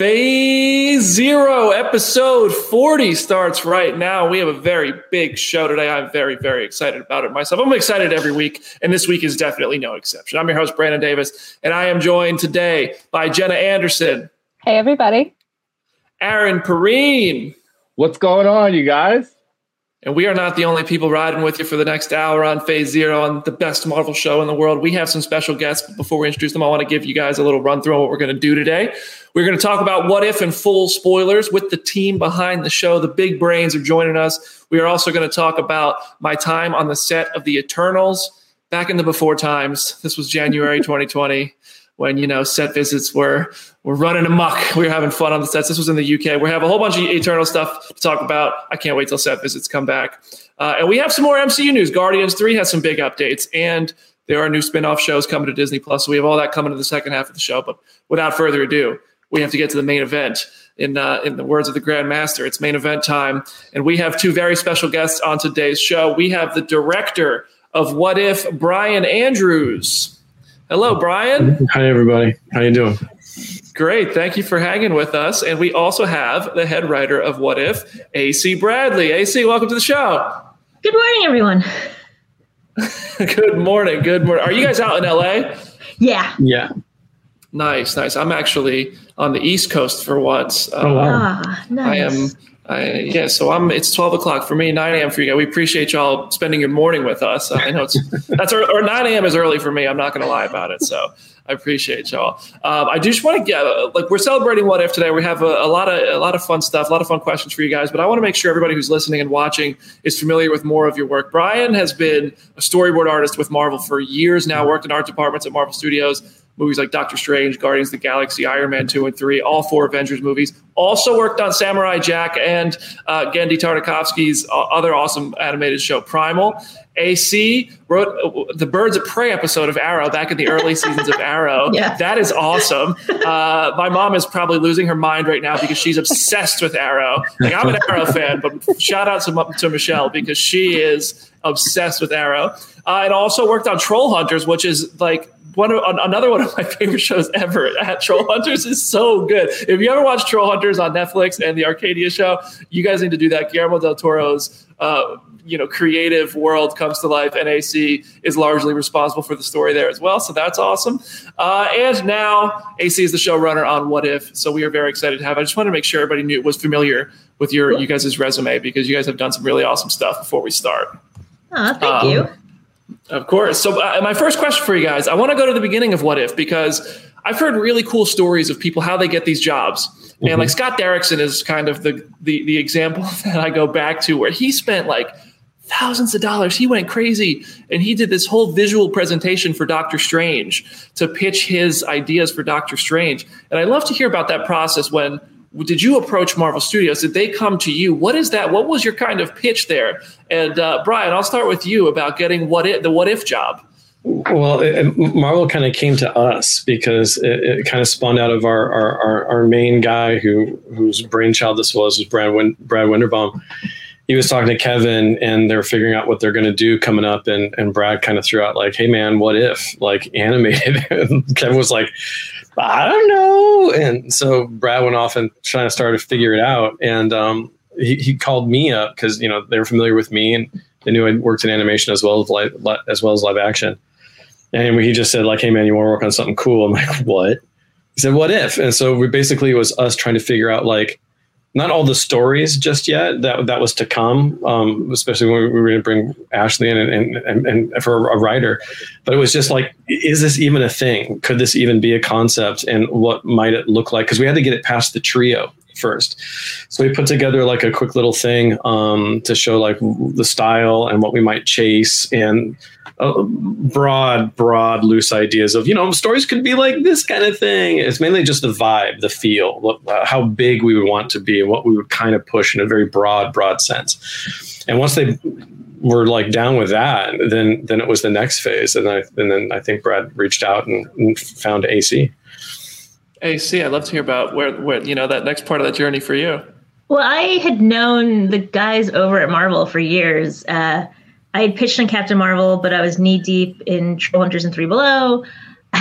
Phase Zero, episode 40 starts right now. We have a very big show today. I'm very, very excited about it myself. I'm excited every week, and this week is definitely no exception. I'm your host, Brandon Davis, and I am joined today by Jenna Anderson. Hey, everybody. Aaron Perine. What's going on, you guys? And we are not the only people riding with you for the next hour on Phase Zero on the best Marvel show in the world. We have some special guests. But before we introduce them, I want to give you guys a little run through on what we're going to do today. We're going to talk about what if and full spoilers with the team behind the show. The big brains are joining us. We are also going to talk about my time on the set of The Eternals back in the before times. This was January 2020 when you know set visits were were running amok. We're having fun on the sets. This was in the UK. We have a whole bunch of Eternal stuff to talk about. I can't wait till set visits come back. Uh, and we have some more MCU news. Guardians 3 has some big updates, and there are new spin-off shows coming to Disney Plus. So we have all that coming in the second half of the show. But without further ado, we have to get to the main event. In, uh, in the words of the Grand Master, it's main event time. And we have two very special guests on today's show. We have the director of What If, Brian Andrews. Hello, Brian. Hi, everybody. How you doing? Great. Thank you for hanging with us. And we also have the head writer of What If, AC Bradley. AC, welcome to the show. Good morning, everyone. good morning. Good morning. Are you guys out in LA? Yeah. Yeah. Nice, nice. I'm actually on the East Coast for once. Oh, wow. Ah, nice. I am. Yeah, so I'm. It's 12 o'clock for me, 9 a.m. for you guys. We appreciate y'all spending your morning with us. I know it's that's or, or 9 a.m. is early for me. I'm not going to lie about it. So I appreciate y'all. Um, I just want to get like we're celebrating what if today. We have a, a, lot of a lot of fun stuff, a lot of fun questions for you guys. But I want to make sure everybody who's listening and watching is familiar with more of your work. Brian has been a storyboard artist with Marvel for years now. Worked in art departments at Marvel Studios. Movies like Doctor Strange, Guardians of the Galaxy, Iron Man 2 and 3, all four Avengers movies. Also worked on Samurai Jack and uh, Genndy Tartakovsky's uh, other awesome animated show, Primal. AC wrote uh, the Birds of Prey episode of Arrow back in the early seasons of Arrow. Yeah. That is awesome. Uh, my mom is probably losing her mind right now because she's obsessed with Arrow. Like I'm an Arrow fan, but shout out to, to Michelle because she is obsessed with Arrow. Uh, and also worked on Troll Hunters, which is like one of, another one of my favorite shows ever. At Troll Hunters is so good. If you ever watch Troll Hunters on Netflix and the Arcadia show, you guys need to do that. Guillermo del Toro's uh, you know creative world comes to life. NAC is largely responsible for the story there as well, so that's awesome. Uh, and now AC is the showrunner on What If, so we are very excited to have. I just wanted to make sure everybody knew was familiar with your you guys' resume because you guys have done some really awesome stuff before we start. Oh, thank Um, you. Of course. So, uh, my first question for you guys I want to go to the beginning of What If because I've heard really cool stories of people how they get these jobs. And like Scott Derrickson is kind of the, the the example that I go back to where he spent like thousands of dollars. He went crazy and he did this whole visual presentation for Doctor Strange to pitch his ideas for Doctor Strange. And I'd love to hear about that process when did you approach Marvel Studios? Did they come to you? What is that? What was your kind of pitch there? And uh, Brian, I'll start with you about getting what if, the what if job. Well, it, it- Marvel kind of came to us because it, it kind of spawned out of our, our, our, our main guy who whose brainchild this was was Brad Win, Brad Winderbaum. He was talking to Kevin, and they're figuring out what they're going to do coming up. And and Brad kind of threw out like, "Hey man, what if like animated?" Kevin was like, "I don't know." And so Brad went off and trying to start to figure it out. And um, he, he called me up because you know they were familiar with me and they knew I worked in animation as well as live, li- as well as live action. And he just said like, "Hey man, you want to work on something cool?" I'm like, "What?" He said, "What if?" And so we basically it was us trying to figure out like not all the stories just yet. That that was to come, um, especially when we were going to bring Ashley in and, and, and, for a writer. But it was just like, is this even a thing? Could this even be a concept? And what might it look like? Because we had to get it past the trio first. So we put together like a quick little thing um, to show like the style and what we might chase and uh, broad, broad, loose ideas of you know stories could be like this kind of thing. It's mainly just the vibe, the feel, what, uh, how big we would want to be, and what we would kind of push in a very broad, broad sense. And once they were like down with that, then then it was the next phase, and I and then I think Brad reached out and, and found AC. AC, I'd love to hear about where where you know that next part of that journey for you. Well, I had known the guys over at Marvel for years. Uh, I had pitched on Captain Marvel, but I was knee deep in Troll Hunters and Three Below.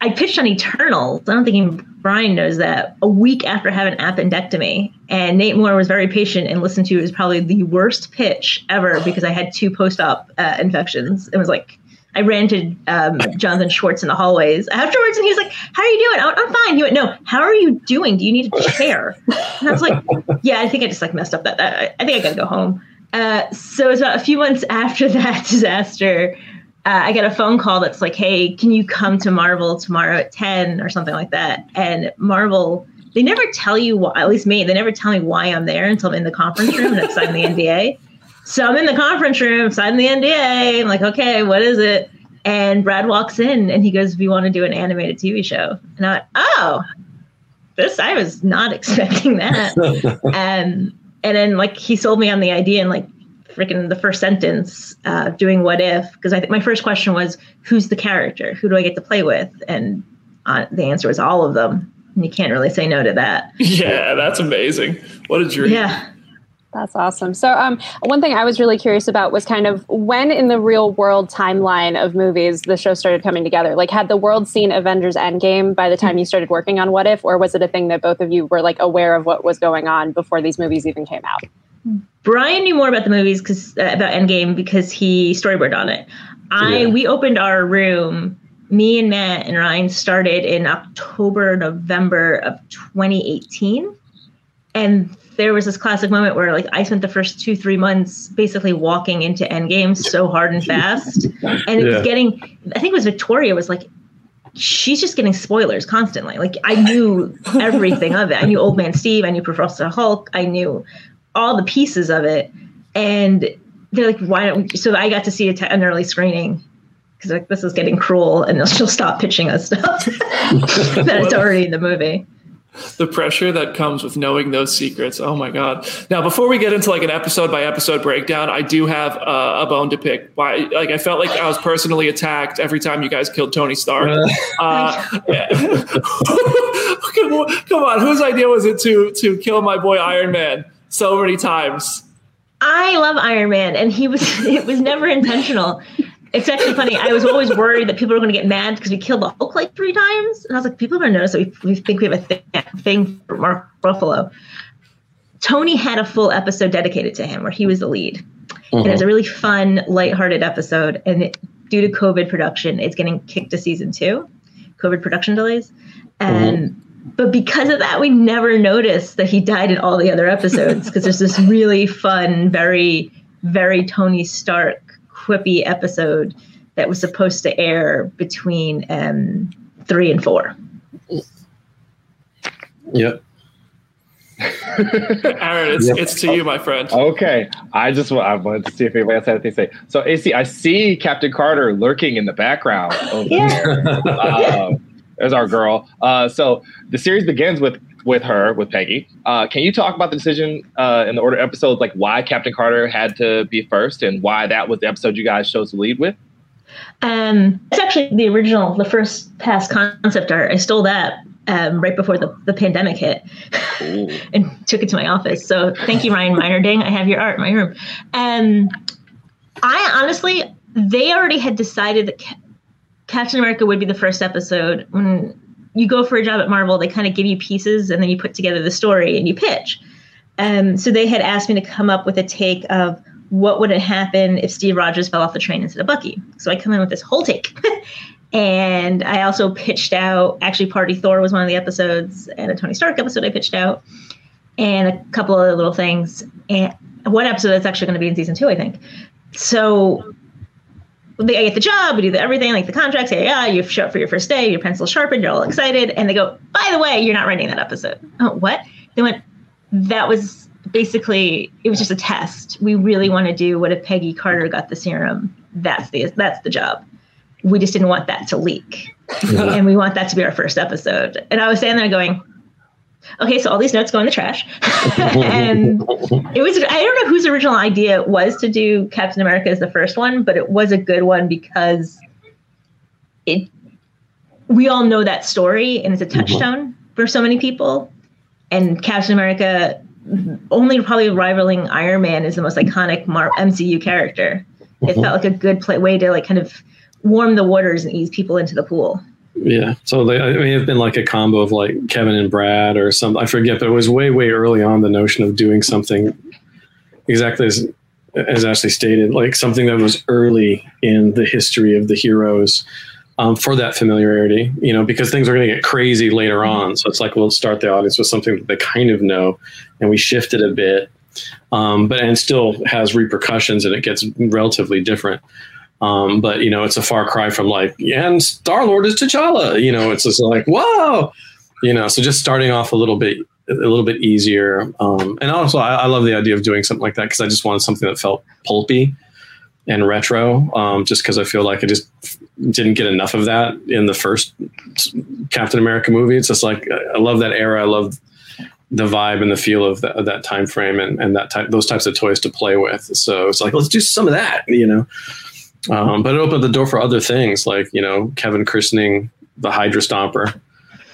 I pitched on Eternals. I don't think Brian knows that. A week after having appendectomy, and Nate Moore was very patient and listened to it was probably the worst pitch ever because I had two post-op uh, infections. It was like I ran to um, Jonathan Schwartz in the hallways afterwards, and he was like, "How are you doing?" I'm fine. He went, "No, how are you doing? Do you need a chair?" And I was like, "Yeah, I think I just like messed up that. that I think I gotta go home." Uh, so it's about a few months after that disaster. Uh, I get a phone call that's like, "Hey, can you come to Marvel tomorrow at ten or something like that?" And Marvel, they never tell you why. At least me, they never tell me why I'm there until I'm in the conference room and I'm signing the NDA. So I'm in the conference room, signing the NDA. I'm like, "Okay, what is it?" And Brad walks in and he goes, "We want to do an animated TV show." And I went, "Oh, this I was not expecting that." and and then like he sold me on the idea and like freaking the first sentence uh, doing what if because I think my first question was who's the character who do I get to play with and uh, the answer was all of them and you can't really say no to that yeah that's amazing what a dream yeah that's awesome. So, um, one thing I was really curious about was kind of when in the real world timeline of movies the show started coming together. Like, had the world seen Avengers Endgame by the time you started working on What If, or was it a thing that both of you were like aware of what was going on before these movies even came out? Brian knew more about the movies because uh, about Endgame because he storyboarded on it. I Yeah. we opened our room. Me and Matt and Ryan started in October, November of 2018, and there was this classic moment where like I spent the first two three months basically walking into Endgame so hard and fast, and it Yeah. was getting. I think it was Victoria was like. She's just getting spoilers constantly. Like I knew everything of it. I knew Old Man Steve. I knew Professor Hulk. I knew all the pieces of it and they're like why don't we so i got to see a t- an early screening because like this is getting cruel and she'll still stop pitching us stuff that it's already in the movie the pressure that comes with knowing those secrets. Oh my god! Now, before we get into like an episode by episode breakdown, I do have uh, a bone to pick. Why? Like, I felt like I was personally attacked every time you guys killed Tony Stark. Uh, yeah. come on, come on, whose idea was it to to kill my boy Iron Man so many times? i love iron man and he was it was never intentional it's actually funny. I was always worried that people were going to get mad because we killed the hulk like three times and i was like people are going to notice that we, we think we have a thing, thing for mark ruffalo tony had a full episode dedicated to him where he was the lead. And it was a mm-hmm. really fun lighthearted episode and it, due to covid production it's getting kicked to season two covid production delays. Mm-hmm. And but because of that we never noticed that he died in all the other episodes because there's this really fun very very tony stark quippy episode that was supposed to air between um, three and four Yep. Aaron, it's Yep. it's to you, my friend. Okay, I just I wanted to see if anybody else had anything to say. So AC, I see Captain Carter lurking in the background over Yeah. there. Um, there's our girl. Uh, so the series begins with with her with Peggy. Uh, can you talk about the decision uh, in the order of episodes, like why Captain Carter had to be first and why that was the episode you guys chose to lead with? Um, it's actually the original, the first past concept art. I stole that um, right before the, the pandemic hit and took it to my office. So thank you, Ryan Meinerding. I have your art in my room. Um, I honestly, they already had decided that Ca- Captain America would be the first episode. When you go for a job at Marvel, they kind of give you pieces and then you put together the story and you pitch. Um, so they had asked me to come up with a take of what would have happened if Steve Rogers fell off the train instead of Bucky. So I come in with this whole take. and I also pitched out, actually, Party Thor was one of the episodes, and a Tony Stark episode I pitched out, and a couple other little things. And one episode that's actually going to be in season two, I think. So they, I get the job, we do the, everything, like the contracts, yeah, yeah, you show up for your first day, your pencil sharpened, you're all excited, and they go, by the way, you're not writing that episode. Oh, what? they went, that was basically it was just a test. We really want to do what if Peggy Carter got the serum. That's the that's the job. We just didn't want that to leak, and we want that to be our first episode. And I was standing there going, okay, so all these notes go in the trash. and it was, I don't know whose original idea it was to do Captain America as the first one, but it was a good one because it, we all know that story and it's a touchstone mm-hmm. for so many people. And Captain America, only probably rivaling Iron Man, is the most iconic Mar- MCU character. Mm-hmm. It felt like a good play- way to like kind of warm the waters and ease people into the pool. Yeah. So they, I may have been like a combo of like Kevin and Brad or something. I forget, but it was way, way early on the notion of doing something exactly as, as Ashley stated, like something that was early in the history of the heroes um, for that familiarity, you know, because things are going to get crazy later on. So it's like, we'll start the audience with something that they kind of know and we shift it a bit. Um, but and still has repercussions and it gets relatively different. Um, but you know, it's a far cry from like, and Star Lord is T'Challa. You know, it's just like, whoa, you know. So just starting off a little bit, a little bit easier. Um, and also, I, I, love the idea of doing something like that because I just wanted something that felt pulpy and retro. Um, just because I feel like I just didn't get enough of that in the first Captain America movie. It's just like I love that era. I love the vibe and the feel of, the, of that time frame and, and that type, those types of toys to play with. So it's like let's do some of that, you know. Um, but it opened the door for other things like, you know, Kevin christening the Hydra Stomper.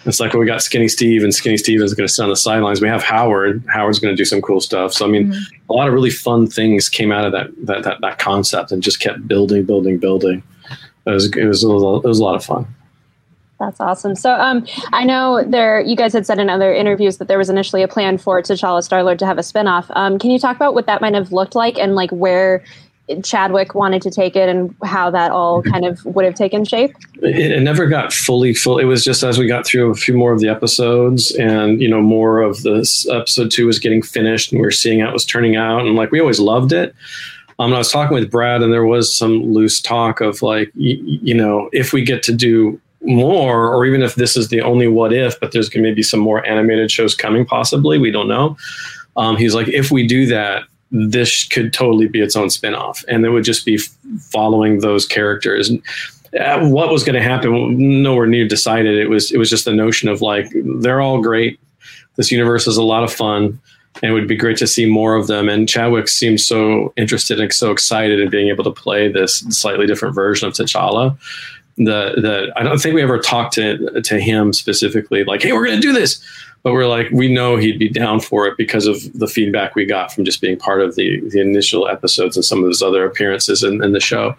It's like, well, we got Skinny Steve, and Skinny Steve is going to sit on the sidelines. We have Howard. Howard's going to do some cool stuff. So, I mean, mm-hmm. a lot of really fun things came out of that, that that that concept, and just kept building, building, building. It was it was, it was a lot of fun. That's awesome. So, um, I know there. You guys had said in other interviews that there was initially a plan for T'Challa Star Lord to have a spinoff. Um, can you talk about what that might have looked like and like where Chadwick wanted to take it and how that all kind of would have taken shape? It, it, never got fully full. It was just as we got through a few more of the episodes and, you know, more of this episode two was getting finished and we were seeing how it was turning out. And like, we always loved it. Um, I was talking with Brad and there was some loose talk of like, y- you know, if we get to do more, or even if this is the only what if, but there's going to be some more animated shows coming possibly, we don't know. Um, he's like, if we do that, this could totally be its own spinoff, and it would just be following those characters. Uh, what was going to happen? Nowhere near decided. It was it was just the notion of like they're all great. This universe is a lot of fun, and it would be great to see more of them. And Chadwick seems so interested and so excited in being able to play this slightly different version of T'Challa. The the I don't think we ever talked to to him specifically like, hey, we're going to do this but we're like we know he'd be down for it because of the feedback we got from just being part of the the initial episodes and some of his other appearances in, in the show.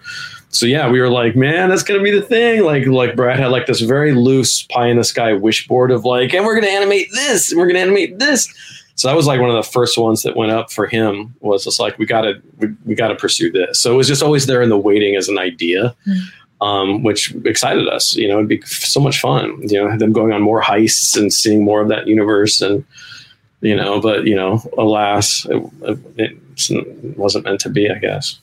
So yeah we were like man that's gonna be the thing. Like like brad had like this very loose pie in the sky wish board of like and we're gonna animate this and we're gonna animate this. So that was like one of the first ones that went up for him was just like we gotta we, we gotta pursue this. So it was just always there in the waiting as an idea. Mm-hmm um, which excited us. You know, it'd be so much fun. You know, them going on more heists and seeing more of that universe, and you know, but you know, alas, it, it wasn't meant to be. I guess.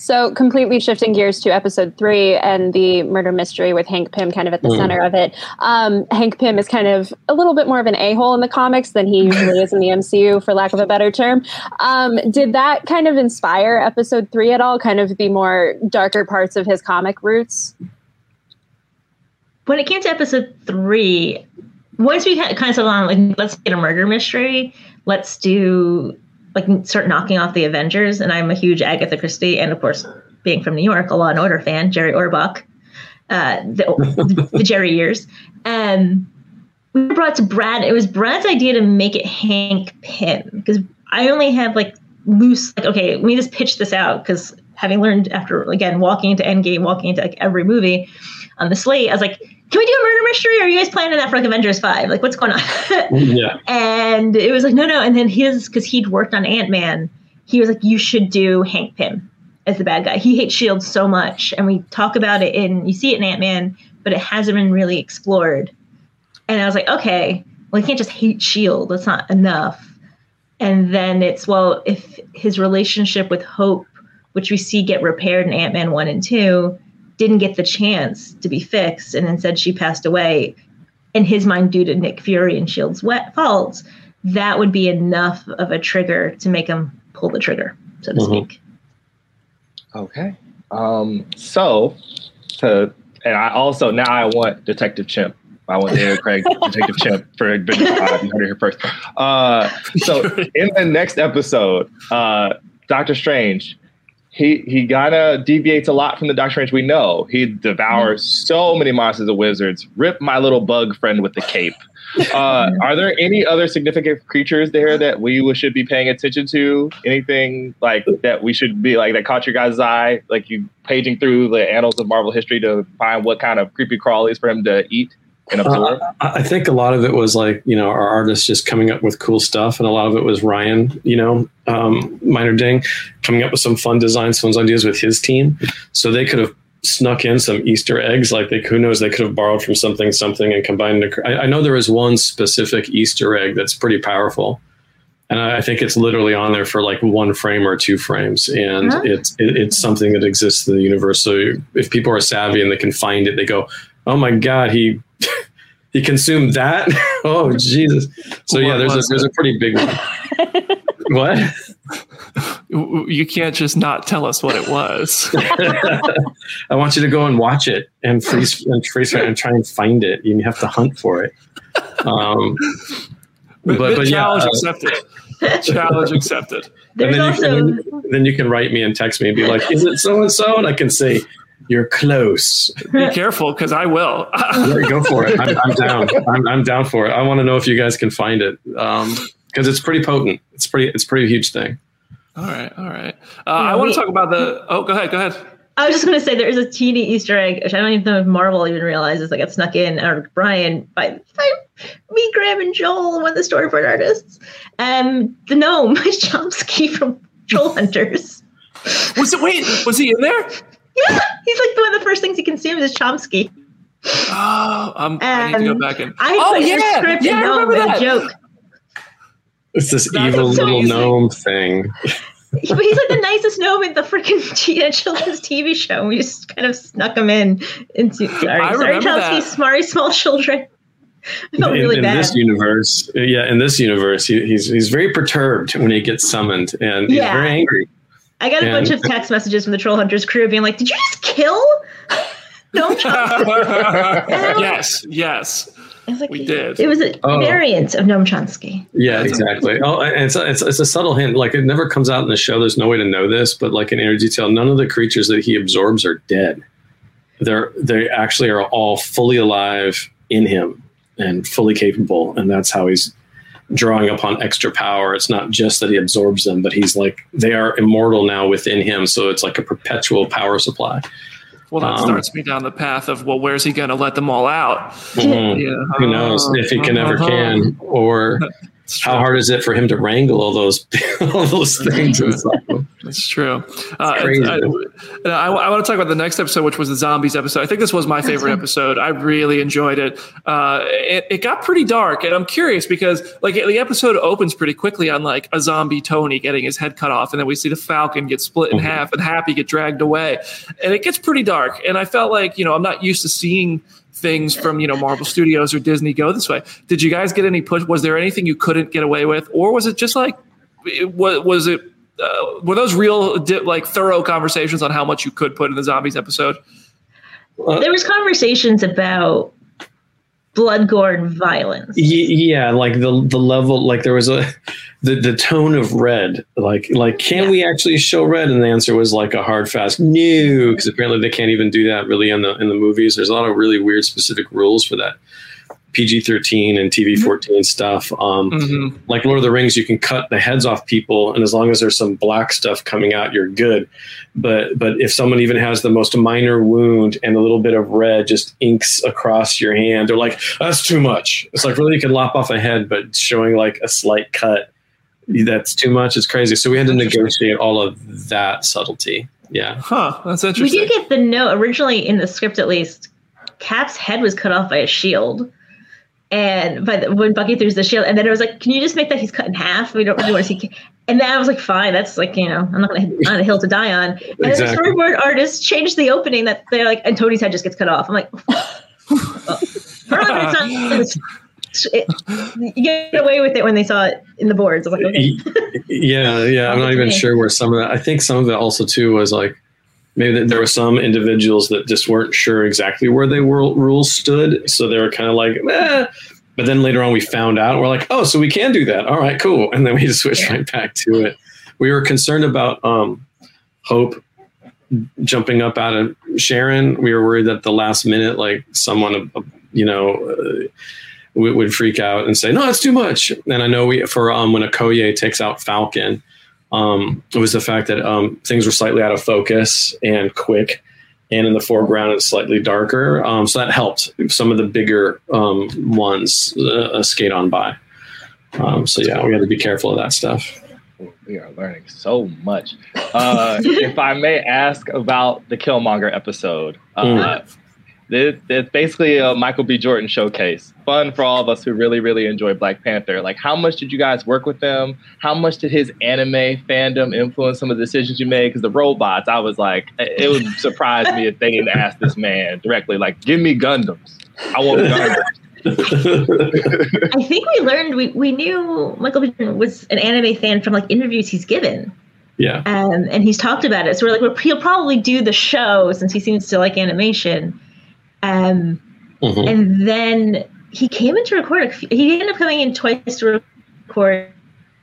So, completely shifting gears to episode three and the murder mystery with Hank Pym kind of at the mm. center of it. Um, Hank Pym is kind of a little bit more of an a hole in the comics than he usually is in the MCU, for lack of a better term. Um, did that kind of inspire episode three at all? Kind of the more darker parts of his comic roots? When it came to episode three, once we kind of settled on, like, let's get a murder mystery, let's do like start knocking off the Avengers. And I'm a huge Agatha Christie, and of course, being from New York, a Law and Order fan, Jerry Orbach, uh, the, the, Jerry years. And we brought to Brad. It was Brad's idea to make it Hank Pym because I only have like loose like okay, let me just pitch this out because having learned after again walking into Endgame, walking into like every movie on the slate, I was like can we do a murder mystery? Or are you guys planning that for like Avengers 5? Like, what's going on? Mm, yeah. And it was like, no, no. And then his, because he'd worked on Ant Man, he was like, you should do Hank Pym as the bad guy. He hates Shield so much. And we talk about it in, you see it in Ant Man, but it hasn't been really explored. And I was like, okay, well, he can't just hate Shield. That's not enough. And then it's, well, if his relationship with Hope, which we see get repaired in Ant Man 1 and 2, didn't get the chance to be fixed and instead she passed away in his mind due to Nick Fury and Shield's wet faults, that would be enough of a trigger to make him pull the trigger, so to Mhm. speak. Okay. Um, so, to, and I also now I want Detective Chimp. I want Daniel Craig Detective Chimp for Avengers Five. You heard it here first. Uh, so in the next episode, uh, Doctor Strange, he he kinda deviates a lot from the Doctor Strange we know. He devours so many monsters and wizards. Rip my little bug friend with the cape. Uh, are there any other significant creatures there that we should be paying attention to? Anything like that we should be like that caught your guys' eye? Like you paging through the annals of Marvel history to find what kind of creepy crawlies for him to eat and absorb? Uh, I I think a lot of it was like you know our artists just coming up with cool stuff, and a lot of it was Ryan, you know, um, Meinerding, coming up with some fun designs, fun ideas with his team. So they could have snuck in some Easter eggs, like they who knows they could have borrowed from something, something, and combined. it. I, I know there is one specific Easter egg that's pretty powerful. And I I think it's literally on there for like one frame or two frames, and Huh? it's it, it's something that exists in the universe. So if people are savvy and they can find it, they go, "Oh my god, he he consumed that." oh Jesus! So yeah, there's a was there's a pretty big one. what? You can't just not tell us what it was. I want you to go and watch it and freeze and freeze it and try and find it. You have to hunt for it. Um, but, but yeah, challenge uh, accepted. challenge accepted. and There's then you, can, then you can write me and text me and be like, "Is it so and so?" And I can say, "You're close." Be careful, because I will. Yeah, go for it. I'm, I'm down. I'm, I'm down for it. I want to know if you guys can find it because it's pretty potent. It's pretty. It's pretty huge thing. all right, all right. Uh, I want to talk about the. Oh, go ahead, go ahead. I was just going to say there is a teeny Easter egg, which I don't even know if Marvel even realizes that got snuck in, or Brian, by, by me, Graham, and Joel, one of the storyboard artists. Um, the gnome is Chomsky from Troll Hunters. Was it? Wait, was he in there? Yeah, he's like one of the first things he consumes is Chomsky. Oh, um, I need to go back and. I oh put your yeah, script yeah, I in gnome remember that. a joke. It's this That's evil little amazing. gnome thing. But he's like the nicest gnome in the freaking children's TV show. We just kind of snuck him in into sorry, I sorry, Chomsky, that. sorry, small children. I felt in, really in bad. this universe, yeah, in this universe, he, he's he's very perturbed when he gets summoned, and he's very angry. I got a And- bunch of text messages from the Troll Hunters crew being like, "Did you just kill Gnome Chomsky?" yes, yes. I was like, We did. It was a Oh. variant of Gnome Chomsky. Yeah, exactly. Oh, and it's, it's it's a subtle hint. Like it never comes out in the show. There's no way to know this, but like in inner detail, none of the creatures that he absorbs are dead. They're they actually are all fully alive in him and fully capable, and that's how he's drawing upon extra power. It's not just that he absorbs them, but he's like they are immortal now within him. So it's like a perpetual power supply. Well, that Um, starts me down the path of well, where's he going to let them all out? Mhm. Yeah. Who knows if he can ever Uh-huh. can, or. how hard is it for him to wrangle all those all those things? It's true. Uh, crazy. I, I, I want to talk about the next episode, which was the zombies episode. I think this was my favorite episode. I really enjoyed it. Uh, it. It got pretty dark, and I'm curious because like the episode opens pretty quickly on like a zombie Tony getting his head cut off, and then we see the Falcon get split in Mhm. half, and Happy get dragged away, and it gets pretty dark. And I felt like you know I'm not used to seeing things from you know Marvel Studios or Disney go this way. Did you guys get any push? Was there anything you couldn't get away with, or was it just like was, was it uh, were those real like thorough conversations on how much you could put in the zombies episode? There was conversations about blood, gore, and violence. Y- yeah, like the the level, like there was a the the tone of red. Like like can we actually show red? And the answer was like a hard fast no, because apparently they can't even do that really in the in the movies. There's a lot of really weird specific rules for that. PG thirteen and TV fourteen stuff. Um, Mm-hmm. like Lord of the Rings, you can cut the heads off people, and as long as there's some black stuff coming out, you're good. But but if someone even has the most minor wound and a little bit of red just inks across your hand, they're like, that's too much. It's like really you can lop off a head, but showing like a slight cut, that's too much. It's crazy. So we had to negotiate all of that subtlety. Yeah. Huh, that's interesting. We did get the note originally in the script, at least. Cap's head was cut off by a shield, and the, when Bucky throws the shield, and then it was like, "Can you just make that he's cut in half? We don't really want to see." And then I was like, "Fine, that's like you know, I'm not going to hit on a hill to die on." And Exactly. the storyboard artist changed the opening that they're like, and Tony's head just gets cut off. I'm like, it, you get away with it when they saw it in the boards. Like, okay. yeah, yeah. I'm not even sure where some of that. I think some of it also too was like maybe there were some individuals that just weren't sure exactly where they were rules stood, so they were kind of like, eh. But then later on, we found out. We're like, oh, so we can do that. All right, cool. And then we just switched right back to it. We were concerned about um, Hope jumping up out of Sharon. We were worried that the last minute, like someone, uh, you know. Uh, would freak out and say, "No, it's too much." And I know we for um, when Okoye takes out Falcon, um, it was the fact that um, things were slightly out of focus and quick, and in the foreground it's slightly darker. Um, so that helped some of the bigger um, ones uh, skate on by. Um, so yeah, we had to be careful of that stuff. We are learning so much. Uh, if I may ask about the Killmonger episode, uh, mm. It's basically a Michael B. Jordan showcase. Fun for all of us who really, really enjoy Black Panther. Like, how much did you guys work with him? How much did his anime fandom influence some of the decisions you made? Because the robots, I was like, it would surprise me if they didn't ask this man directly, like, give me Gundams. I want Gundams. I think we learned we, we knew Michael B. Jordan was an anime fan from like interviews he's given. Yeah. Um, and he's talked about it. So we're like, well, he'll probably do the show since he seems to like animation. Um, mm-hmm. And then he came in to record. He ended up coming in twice to record,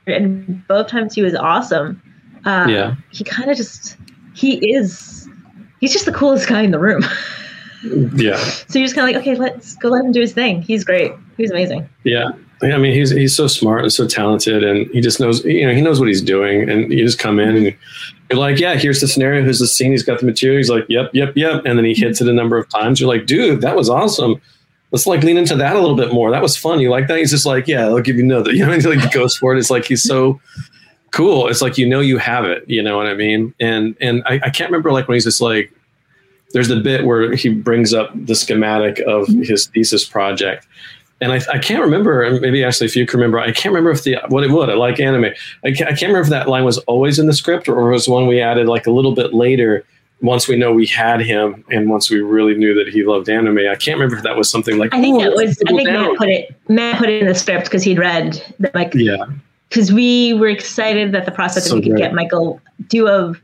and both times he was awesome. Uh, yeah. He kind of just, he is, he's just the coolest guy in the room. yeah. So you're just kind of like, okay, let's go let him do his thing. He's great. He's amazing. Yeah. I mean, he's he's so smart and so talented, and he just knows you know he knows what he's doing. And you just come in and you're like, yeah, here's the scenario, here's the scene. He's got the material. He's like, yep, yep, yep, and then he hits it a number of times. You're like, dude, that was awesome. Let's like lean into that a little bit more. That was fun. You like that? He's just like, yeah, I'll give you another. You know, he like goes for it. It's like he's so cool. It's like you know you have it. You know what I mean? And and I, I can't remember like when he's just like, there's the bit where he brings up the schematic of his thesis project and I, I, can't remember. Maybe actually, if you can remember, I can't remember if the what it would. I like anime. I can't, I can't remember if that line was always in the script or was one we added like a little bit later. Once we know we had him, and once we really knew that he loved anime, I can't remember if that was something like. I think that was. I think Matt put it. Matt put it in the script because he'd read that, like. Yeah. Because we were excited that the process so that we could great. get Michael do a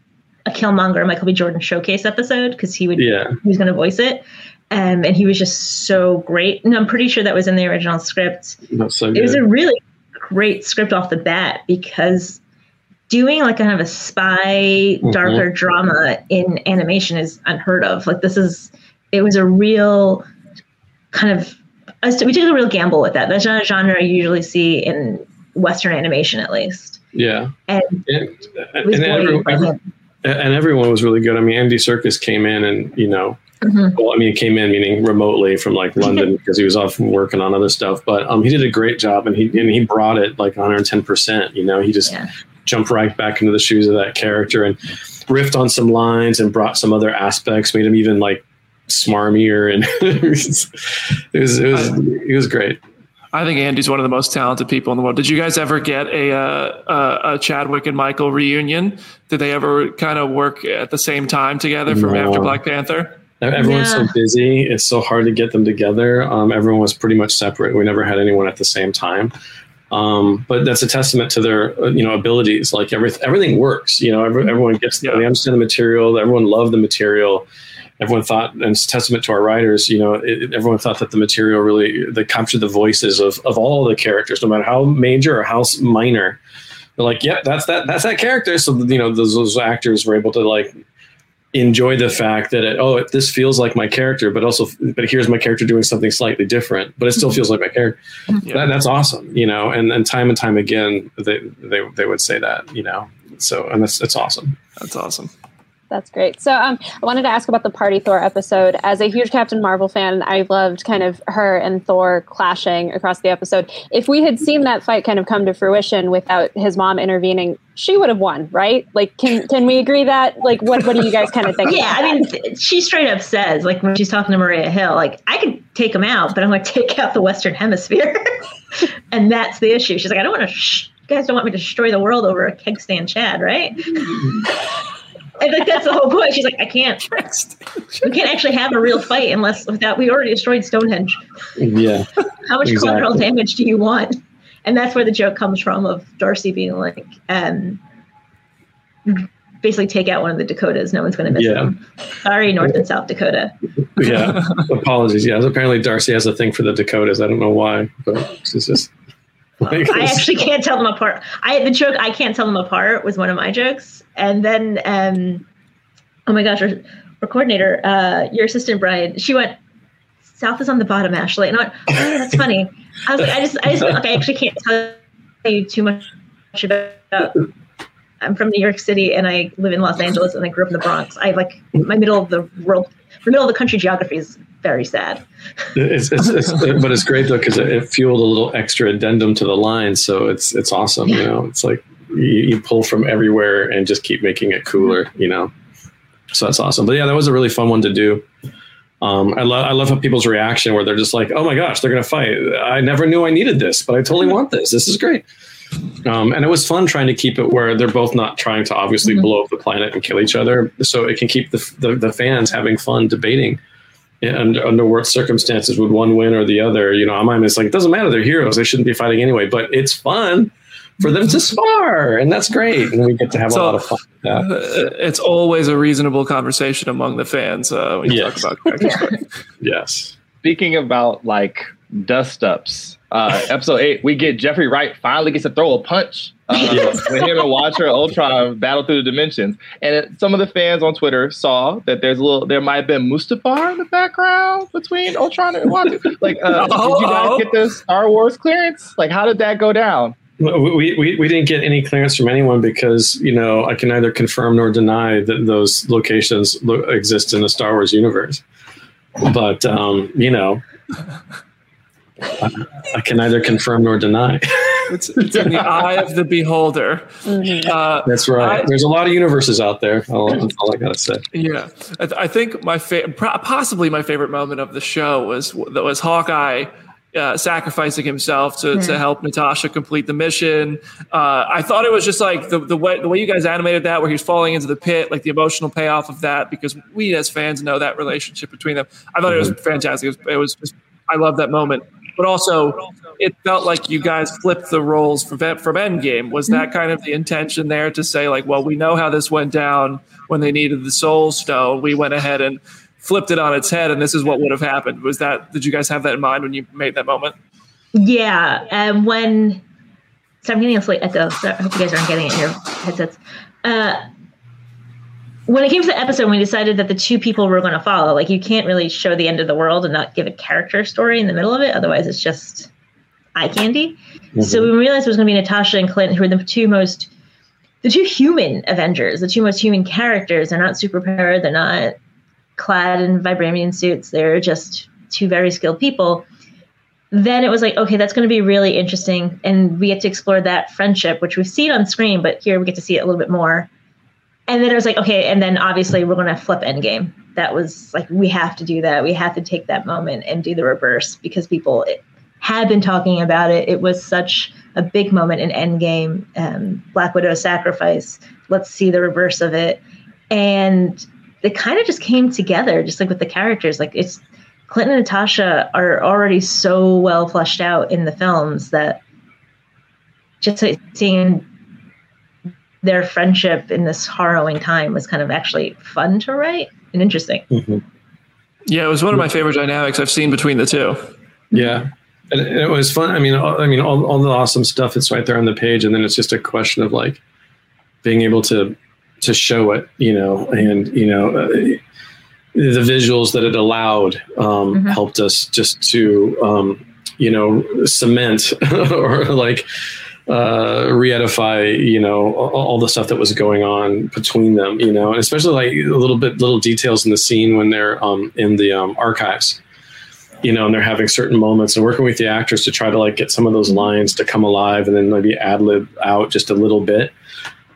a Killmonger Michael B. Jordan showcase episode because he would yeah he was going to voice it, um, and he was just so great. And I'm pretty sure that was in the original script. That's so good. It was a really great script off the bat because doing like kind of a spy mm-hmm. darker mm-hmm. drama in animation is unheard of. Like this is, it was a real kind of, we took a real gamble with that. That's not a genre I usually see in Western animation, at least. Yeah. And, and, and, everyone, and everyone was really good. I mean, Andy Serkis came in and, you know, Mm-hmm. Well, I mean, he came in meaning remotely from like London because he was off working on other stuff. But um, he did a great job, and he and he brought it like 110. percent You know, he just yeah. jumped right back into the shoes of that character and riffed on some lines and brought some other aspects, made him even like smarmier, and it was it was it was, it was great. I think Andy's one of the most talented people in the world. Did you guys ever get a, uh, a Chadwick and Michael reunion? Did they ever kind of work at the same time together from no. after Black Panther? Everyone's yeah. so busy; it's so hard to get them together. Um, everyone was pretty much separate. We never had anyone at the same time. Um, but that's a testament to their uh, you know abilities. Like every, everything works. You know, every, everyone gets yeah. they understand the material. Everyone loved the material. Everyone thought, and it's testament to our writers. You know, it, everyone thought that the material really they captured the voices of of all the characters, no matter how major or how minor. They're like, yep, that's that that's that character. So you know, those, those actors were able to like enjoy the fact that it, oh this feels like my character but also but here's my character doing something slightly different but it still mm-hmm. feels like my character. Yeah. that, that's awesome you know and and time and time again they they, they would say that you know so and that's that's awesome. That's awesome that's great. So um, I wanted to ask about the Party Thor episode. As a huge Captain Marvel fan, I loved kind of her and Thor clashing across the episode. If we had seen that fight kind of come to fruition without his mom intervening, she would have won, right? Like, can can we agree that? Like, what what do you guys kind of think? yeah, I mean, she straight up says, like when she's talking to Maria Hill, like I could take him out, but I'm going to take out the Western Hemisphere, and that's the issue. She's like, I don't want to. Sh- you guys don't want me to destroy the world over a keg stand Chad, right? and like that's the whole point. She's like, I can't. We can't actually have a real fight unless without we already destroyed Stonehenge. Yeah. How much Exactly. collateral damage do you want? And that's where the joke comes from of Darcy being like, um, basically take out one of the Dakotas. No one's going to miss Yeah. them. Sorry, North and South Dakota. Yeah. Apologies. Yeah. Apparently Darcy has a thing for the Dakotas. I don't know why, but it's just. I actually can't tell them apart. I the joke I can't tell them apart was one of my jokes, and then um, oh my gosh, our, our coordinator, uh, your assistant Brian, she went South is on the bottom, Ashley, and I went, oh, that's funny. I was like, I just, I just, like, I actually can't tell you too much about. I'm from New York City, and I live in Los Angeles, and I grew up in the Bronx. I like my middle of the world, the middle of the country geography is very sad. it's, it's, it's, but it's great though because it, it fueled a little extra addendum to the line, so it's it's awesome. You know, it's like you, you pull from everywhere and just keep making it cooler. You know, so that's awesome. But yeah, that was a really fun one to do. Um, I love I love how people's reaction where they're just like, "Oh my gosh, they're gonna fight! I never knew I needed this, but I totally want this. This is great." Um, and it was fun trying to keep it where they're both not trying to obviously blow up the planet and kill each other, so it can keep the the, the fans having fun debating and under what circumstances would one win or the other? You know, I'm I'm just like, it doesn't matter. They're heroes. They shouldn't be fighting anyway. But it's fun for them to spar, and that's great. And we get to have So- a lot of fun. with that. Uh, it's always a reasonable conversation among the fans uh, when you Yes. talk about characters. Yes. Speaking about like dust ups, uh, episode eight, we get Jeffrey Wright finally gets to throw a punch uh, when him and Watcher Ultron battle through the dimensions. And it, some of the fans on Twitter saw that there's a little, there might have been Mustafar in the background between Ultron and Watcher. Like, uh, did you guys get the Star Wars clearance? Like, how did that go down? We, we, we didn't get any clearance from anyone because you know I can neither confirm nor deny that those locations lo- exist in the Star Wars universe. But um, you know, I, I can neither confirm nor deny. It's, it's in the eye of the beholder. Uh, That's right. I- There's a lot of universes out there. All, that's all I gotta say. Yeah, I, th- I think my fa- possibly my favorite moment of the show was that was Hawkeye uh, sacrificing himself to, to help Natasha complete the mission. Uh, I thought it was just like the, the way the way you guys animated that, where he's falling into the pit, like the emotional payoff of that, because we as fans know that relationship between them. I thought it was fantastic. It was, it was just, I love that moment, but also it felt like you guys flipped the roles from from Endgame. Was that kind of the intention there to say like, well, we know how this went down when they needed the Soul Stone. We went ahead and flipped it on its head, and this is what would have happened. Was that? Did you guys have that in mind when you made that moment? Yeah, um, when so I'm getting a slight echo. So I hope you guys aren't getting it in your headsets. Uh, when it came to the episode, we decided that the two people we're going to follow, like you can't really show the end of the world and not give a character story in the middle of it. Otherwise, it's just eye candy. Mm-hmm. So we realized it was going to be Natasha and Clint, who are the two most, the two human Avengers, the two most human characters. They're not superpowered. They're not clad in vibranium suits. They're just two very skilled people then it was like, okay, that's going to be really interesting. And we get to explore that friendship, which we've seen on screen, but here we get to see it a little bit more. And then it was like, okay, and then obviously we're to flip Endgame. That was like, we have to do that. We have to take that moment and do the reverse because people had been talking about it. It was such a big moment in Endgame, um, Black Widow sacrifice. Let's see the reverse of it. And it kind of just came together, just like with the characters. Like it's Clinton and Natasha are already so well fleshed out in the films that just seeing their friendship in this harrowing time was kind of actually fun to write and interesting. Yeah, it was one of my favorite dynamics I've seen between the two. Yeah. And and it was fun. I mean, all, I mean, all, all the awesome stuff is right there on the page, and then it's just a question of like being able to to show it, you know, and you know, uh, the visuals that it allowed um, Mhm. helped us just to, um, you know, cement or like uh, re-edify, you know, all, the stuff that was going on between them, you know, and especially like a little bit little details in the scene when they're um, in the um, archives you know, and they're having certain moments and working with the actors to try to like get some of those lines to come alive and then maybe ad lib out just a little bit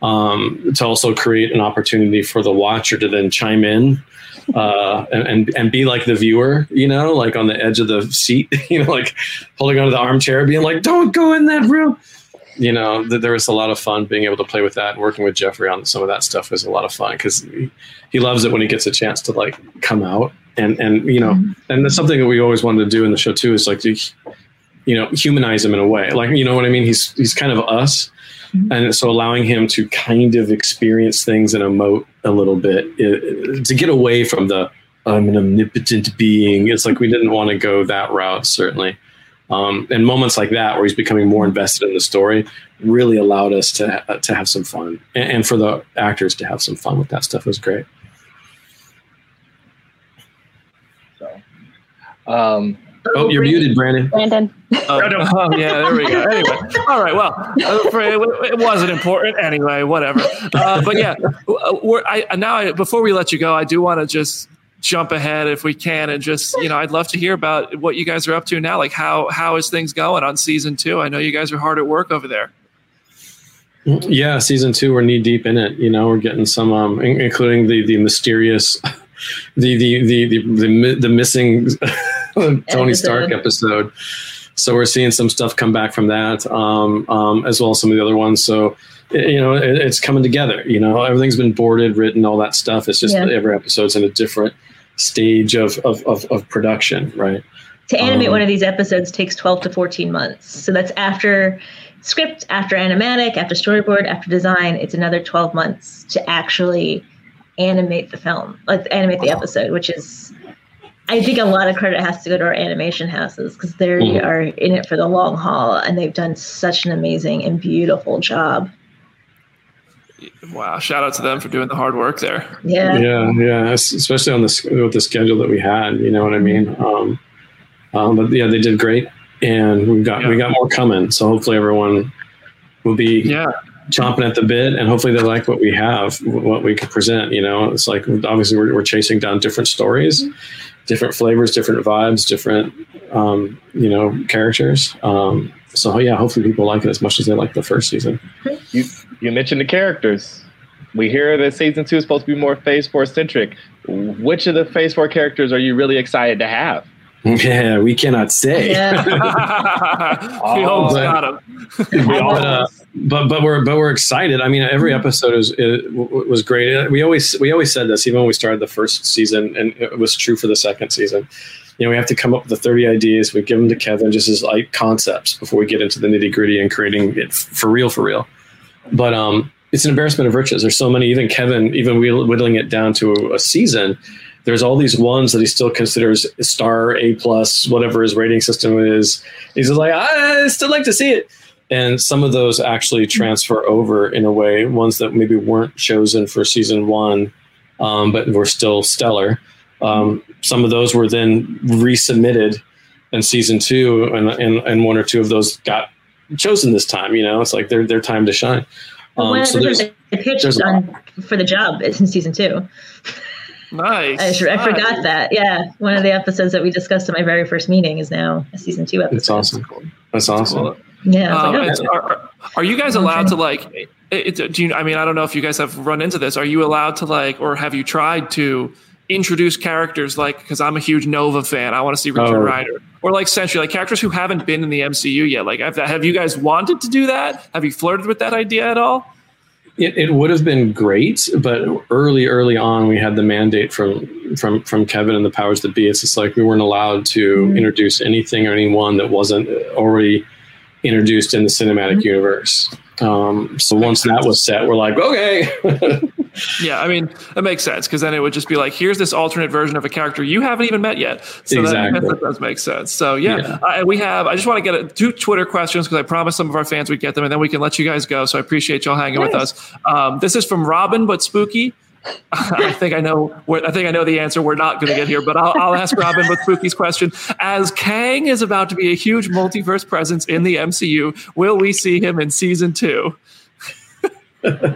um, to also create an opportunity for the watcher to then chime in uh, and, and and be like the viewer, you know, like on the edge of the seat, you know, like holding onto the armchair, being like, "Don't go in that room." You know, th- there was a lot of fun being able to play with that working with Jeffrey on some of that stuff was a lot of fun because he, he loves it when he gets a chance to like come out and and you know, mm-hmm. and that's something that we always wanted to do in the show too is like to, you know, humanize him in a way, like you know what I mean. He's he's kind of us, mm-hmm. and so allowing him to kind of experience things and emote a little bit it, to get away from the I'm an omnipotent being. It's like we didn't want to go that route, certainly. Um, and moments like that, where he's becoming more invested in the story, really allowed us to uh, to have some fun, and, and, for the actors to have some fun with that stuff was great. So, um, oh, you're muted, Brandon. Brandon. Oh, oh, yeah, there we go. Anyway, all right. Well, it wasn't important anyway. Whatever. Uh, but yeah, we're, I now I, before we let you go, I do want to just jump ahead if we can and just you know i'd love to hear about what you guys are up to now. Like how how is things going on season two? I know you guys are hard at work over there. Yeah season two we're knee deep in it. You know we're getting some um including the the mysterious the the the the, the, the missing tony stark episode so we're seeing some stuff come back from that um, um, as well as some of the other ones so you know it, it's coming together you know everything's been boarded written all that stuff it's just yeah. every episode's in a different stage of, of, of, of production, right? To animate um, one of these episodes takes 12 to 14 months. So that's after script, after animatic, after storyboard, after design. It's another 12 months to actually animate the film, like animate the episode, which is, I think a lot of credit has to go to our animation houses because they mm-hmm. are in it for the long haul and they've done such an amazing and beautiful job. Wow! Shout out to them for doing the hard work there. Yeah, yeah, yeah. Especially on the with the schedule that we had. You know what I mean? Um, um, but yeah, they did great, and we got yeah. we got more coming. So hopefully everyone will be yeah chomping at the bit, and hopefully they like what we have, what we can present. You know, it's like obviously we're, we're chasing down different stories, different flavors, different vibes, different um, you know characters. Um, so yeah, hopefully people like it as much as they like the first season. You you mentioned the characters. We hear that season two is supposed to be more Phase Four centric. Which of the Phase Four characters are you really excited to have? Yeah, we cannot say. Yeah. oh, but, but, uh, but, but we're but we're excited. I mean, every episode is, was great. We always we always said this even when we started the first season, and it was true for the second season you know, we have to come up with the 30 ideas. We give them to Kevin just as like concepts before we get into the nitty gritty and creating it for real, for real. But um, it's an embarrassment of riches. There's so many, even Kevin, even whittling it down to a season, there's all these ones that he still considers star A plus, whatever his rating system is. He's like, I still like to see it. And some of those actually transfer over in a way, ones that maybe weren't chosen for season one, um, but were still stellar. Um, some of those were then resubmitted in season two, and, and, and one or two of those got chosen this time. You know, it's like their their time to shine. Um, well, so there's, there's on, for the job in season two. Nice. I, I forgot that. Yeah, one of the episodes that we discussed at my very first meeting is now a season two episode. That's awesome. That's awesome. Cool. Yeah. Um, like, oh, are, are, you guys allowed to like? It, it, do you? I mean, I don't know if you guys have run into this. Are you allowed to like, or have you tried to? introduce characters like because I'm a huge Nova fan. I want to see Richard oh. Rider or like Sentry, like characters who haven't been in the MCU yet. Like, have, have you guys wanted to do that? Have you flirted with that idea at all? It, it would have been great, but early, early on, we had the mandate from from from Kevin and the powers that be. It's just like we weren't allowed to mm-hmm. introduce anything or anyone that wasn't already introduced in the cinematic mm-hmm. universe. Um, so once that was set, we're like, okay. yeah, I mean, it makes sense because then it would just be like, here's this alternate version of a character you haven't even met yet. So exactly. that, that does make sense. So yeah, yeah. Uh, we have. I just want to get a, two Twitter questions because I promised some of our fans we'd get them, and then we can let you guys go. So I appreciate y'all hanging nice. with us. Um, this is from Robin, but spooky. I think I know. I think I know the answer. We're not going to get here, but I'll, I'll ask Robin with Spooky's question. As Kang is about to be a huge multiverse presence in the MCU, will we see him in season two? uh,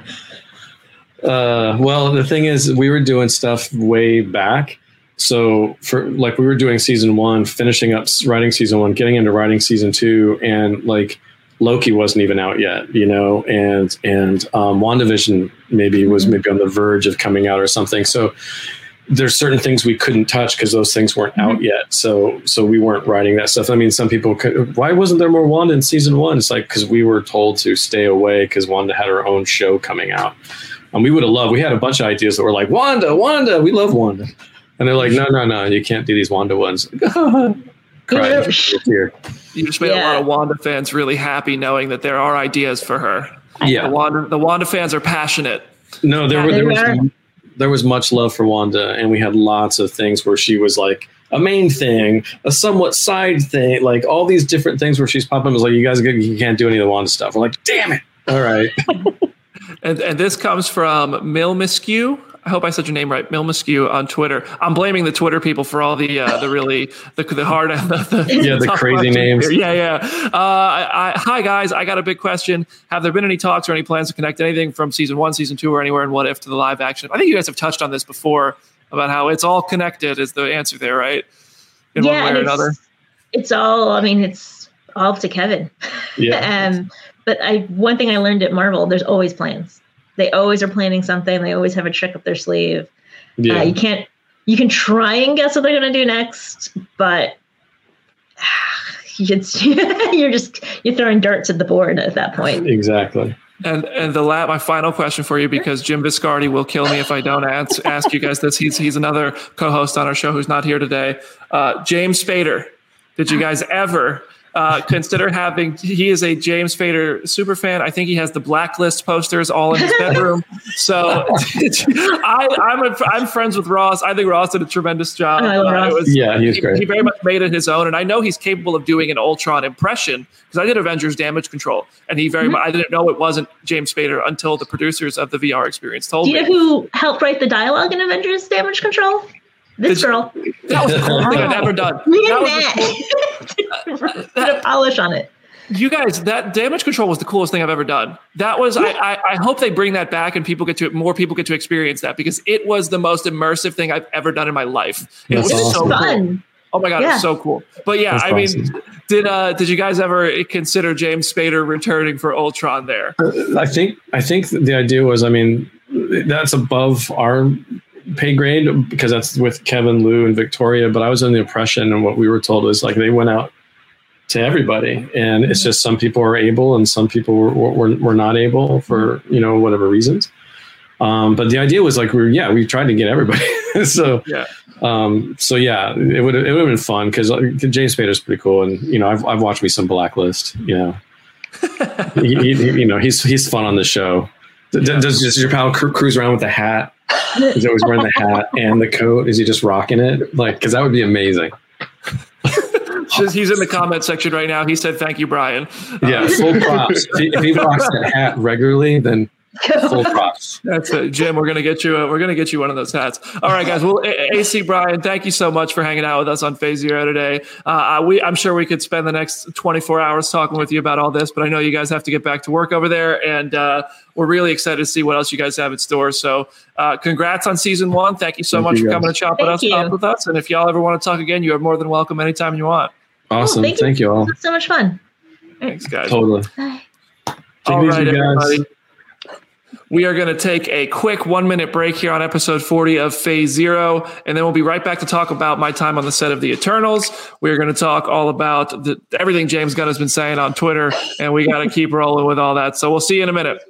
well, the thing is, we were doing stuff way back. So for like we were doing season one, finishing up writing season one, getting into writing season two, and like Loki wasn't even out yet, you know, and and um, WandaVision maybe was maybe on the verge of coming out or something. So there's certain things we couldn't touch because those things weren't mm-hmm. out yet. So so we weren't writing that stuff. I mean, some people could. Why wasn't there more Wanda in season one? It's like because we were told to stay away because Wanda had her own show coming out, and we would have loved. We had a bunch of ideas that were like Wanda, Wanda, we love Wanda, and they're like, no, no, no, you can't do these Wanda ones. Crying you just made yeah. a lot of Wanda fans really happy knowing that there are ideas for her. Yeah, the Wanda, the Wanda fans are passionate. No, there, yeah, there was there was much love for Wanda, and we had lots of things where she was like a main thing, a somewhat side thing, like all these different things where she's popping. Was like, you guys, you can't do any of the Wanda stuff. We're like, damn it! All right. and and this comes from Milmiskew. I hope I said your name right, Milmiskew on Twitter. I'm blaming the Twitter people for all the uh, the really the the hard the, the yeah the crazy names. Here. Yeah, yeah. Uh, I, I, hi guys, I got a big question. Have there been any talks or any plans to connect anything from season one, season two, or anywhere in What If to the live action? I think you guys have touched on this before about how it's all connected. Is the answer there right? In yeah, one way or another. It's all. I mean, it's all up to Kevin. Yeah. um, but I one thing I learned at Marvel, there's always plans they always are planning something. They always have a trick up their sleeve. Yeah. Uh, you can't. You can try and guess what they're going to do next, but it's, you're just you're throwing darts at the board at that point. Exactly. And and the la- my final question for you because Jim Viscardi will kill me if I don't ask, ask you guys this. He's he's another co-host on our show who's not here today. Uh, James Spader. Did you guys ever uh, consider having. He is a James Spader super fan. I think he has the blacklist posters all in his bedroom. so I, am a, I'm friends with Ross. I think Ross did a tremendous job. Uh, was, yeah, he was he, great. He very much made it his own, and I know he's capable of doing an Ultron impression because I did Avengers Damage Control, and he very mm-hmm. much. I didn't know it wasn't James Spader until the producers of the VR experience told me. Do you know who helped write the dialogue in Avengers Damage Control? This girl. That was the coolest thing I've ever done. Me and that. Put a polish on it. You guys, that damage control was the coolest thing I've ever done. That was. I, I, I. hope they bring that back and people get to more people get to experience that because it was the most immersive thing I've ever done in my life. It That's was awesome. so fun. Cool. Oh my god, yeah. it's so cool. But yeah, That's I mean, did uh did you guys ever consider James Spader returning for Ultron there? Uh, I think I think the idea was, I mean, that's above our pay grade because that's with Kevin, Lou, and Victoria. But I was under the impression, and what we were told is like they went out to everybody, and it's just some people are able and some people were were, were not able for you know whatever reasons. Um, but the idea was like we were, yeah we tried to get everybody. so yeah. Um, so yeah, it would it would have been fun because James Spader is pretty cool, and you know I've I've watched me some Blacklist. You know, he, he, you know he's he's fun on the show. Yeah. Does, does your pal cruise around with a hat? He's always wearing the hat and the coat. Is he just rocking it? Like, because that would be amazing. He's in the comment section right now. He said, "Thank you, Bryan." Yeah, full props. if he rocks that hat regularly, then full props. That's it, Jim. We're gonna get you. A, we're gonna get you one of those hats. All right, guys. Well, AC Bryan, thank you so much for hanging out with us on Phase Zero today. Uh, we, I'm sure we could spend the next 24 hours talking with you about all this, but I know you guys have to get back to work over there, and uh, we're really excited to see what else you guys have in store. So, uh, congrats on season one. Thank you so thank much you for coming to chop with us, up with us. And if y'all ever want to talk again, you are more than welcome anytime you want. Awesome. Oh, thank, thank, you. you all. so much fun. Thanks, guys. Totally. Bye. All right, everybody. We are going to take a quick one minute break here on episode 40 of Phase Zero, and then we'll be right back to talk about my time on the set of The Eternals. We're going to talk all about the, everything James Gunn has been saying on Twitter, and we got to keep rolling with all that. So we'll see you in a minute.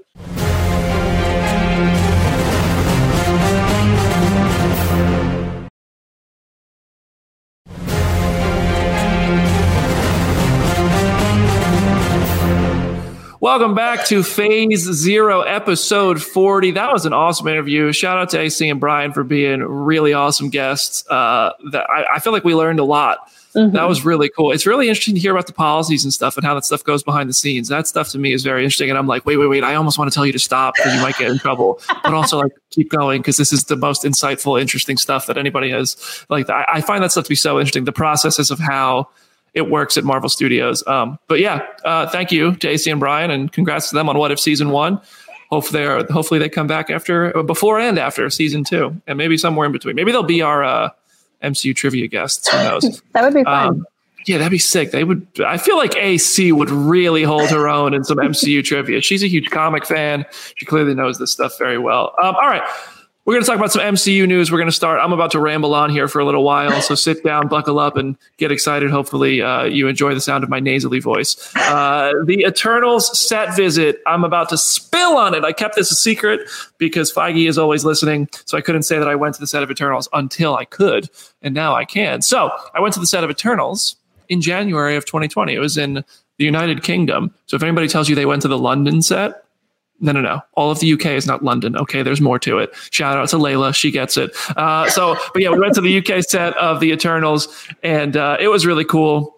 Welcome back to Phase Zero, episode 40. That was an awesome interview. Shout out to AC and Bryan for being really awesome guests. Uh, that I, I, feel like we learned a lot. Mm-hmm. That was really cool. It's really interesting to hear about the policies and stuff and how that stuff goes behind the scenes. That stuff to me is very interesting. And I'm like, wait, wait, wait. I almost want to tell you to stop because you might get in trouble, but also like keep going because this is the most insightful, interesting stuff that anybody has. Like, I, I find that stuff to be so interesting. The processes of how it works at Marvel Studios. Um, but yeah, uh, thank you to AC and Bryan, and congrats to them on What If season one. Hopefully, they hopefully they come back after, uh, before and after season two, and maybe somewhere in between. Maybe they'll be our uh, MCU trivia guests. Who knows? that would be fun. Um, yeah, that'd be sick. They would. I feel like AC would really hold her own in some MCU trivia. She's a huge comic fan. She clearly knows this stuff very well. Um, all right. We're going to talk about some MCU news. We're going to start. I'm about to ramble on here for a little while, so sit down, buckle up, and get excited. Hopefully, uh, you enjoy the sound of my nasally voice. Uh, the Eternals set visit. I'm about to spill on it. I kept this a secret because Feige is always listening, so I couldn't say that I went to the set of Eternals until I could, and now I can. So I went to the set of Eternals in January of 2020. It was in the United Kingdom. So if anybody tells you they went to the London set, no, no, no. All of the UK is not London. Okay, there's more to it. Shout out to Layla. She gets it. Uh, so, but yeah, we went to the UK set of the Eternals, and uh, it was really cool.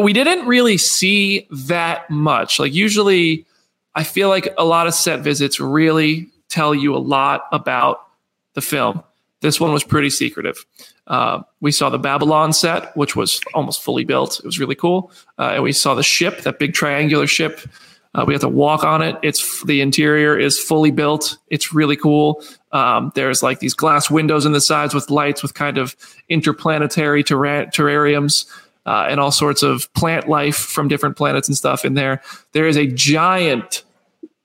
We didn't really see that much. Like, usually, I feel like a lot of set visits really tell you a lot about the film. This one was pretty secretive. Uh, we saw the Babylon set, which was almost fully built. It was really cool. Uh, and we saw the ship, that big triangular ship uh, we have to walk on it. It's the interior is fully built. It's really cool. Um, there's like these glass windows in the sides with lights with kind of interplanetary terra- terrariums uh, and all sorts of plant life from different planets and stuff in there. There is a giant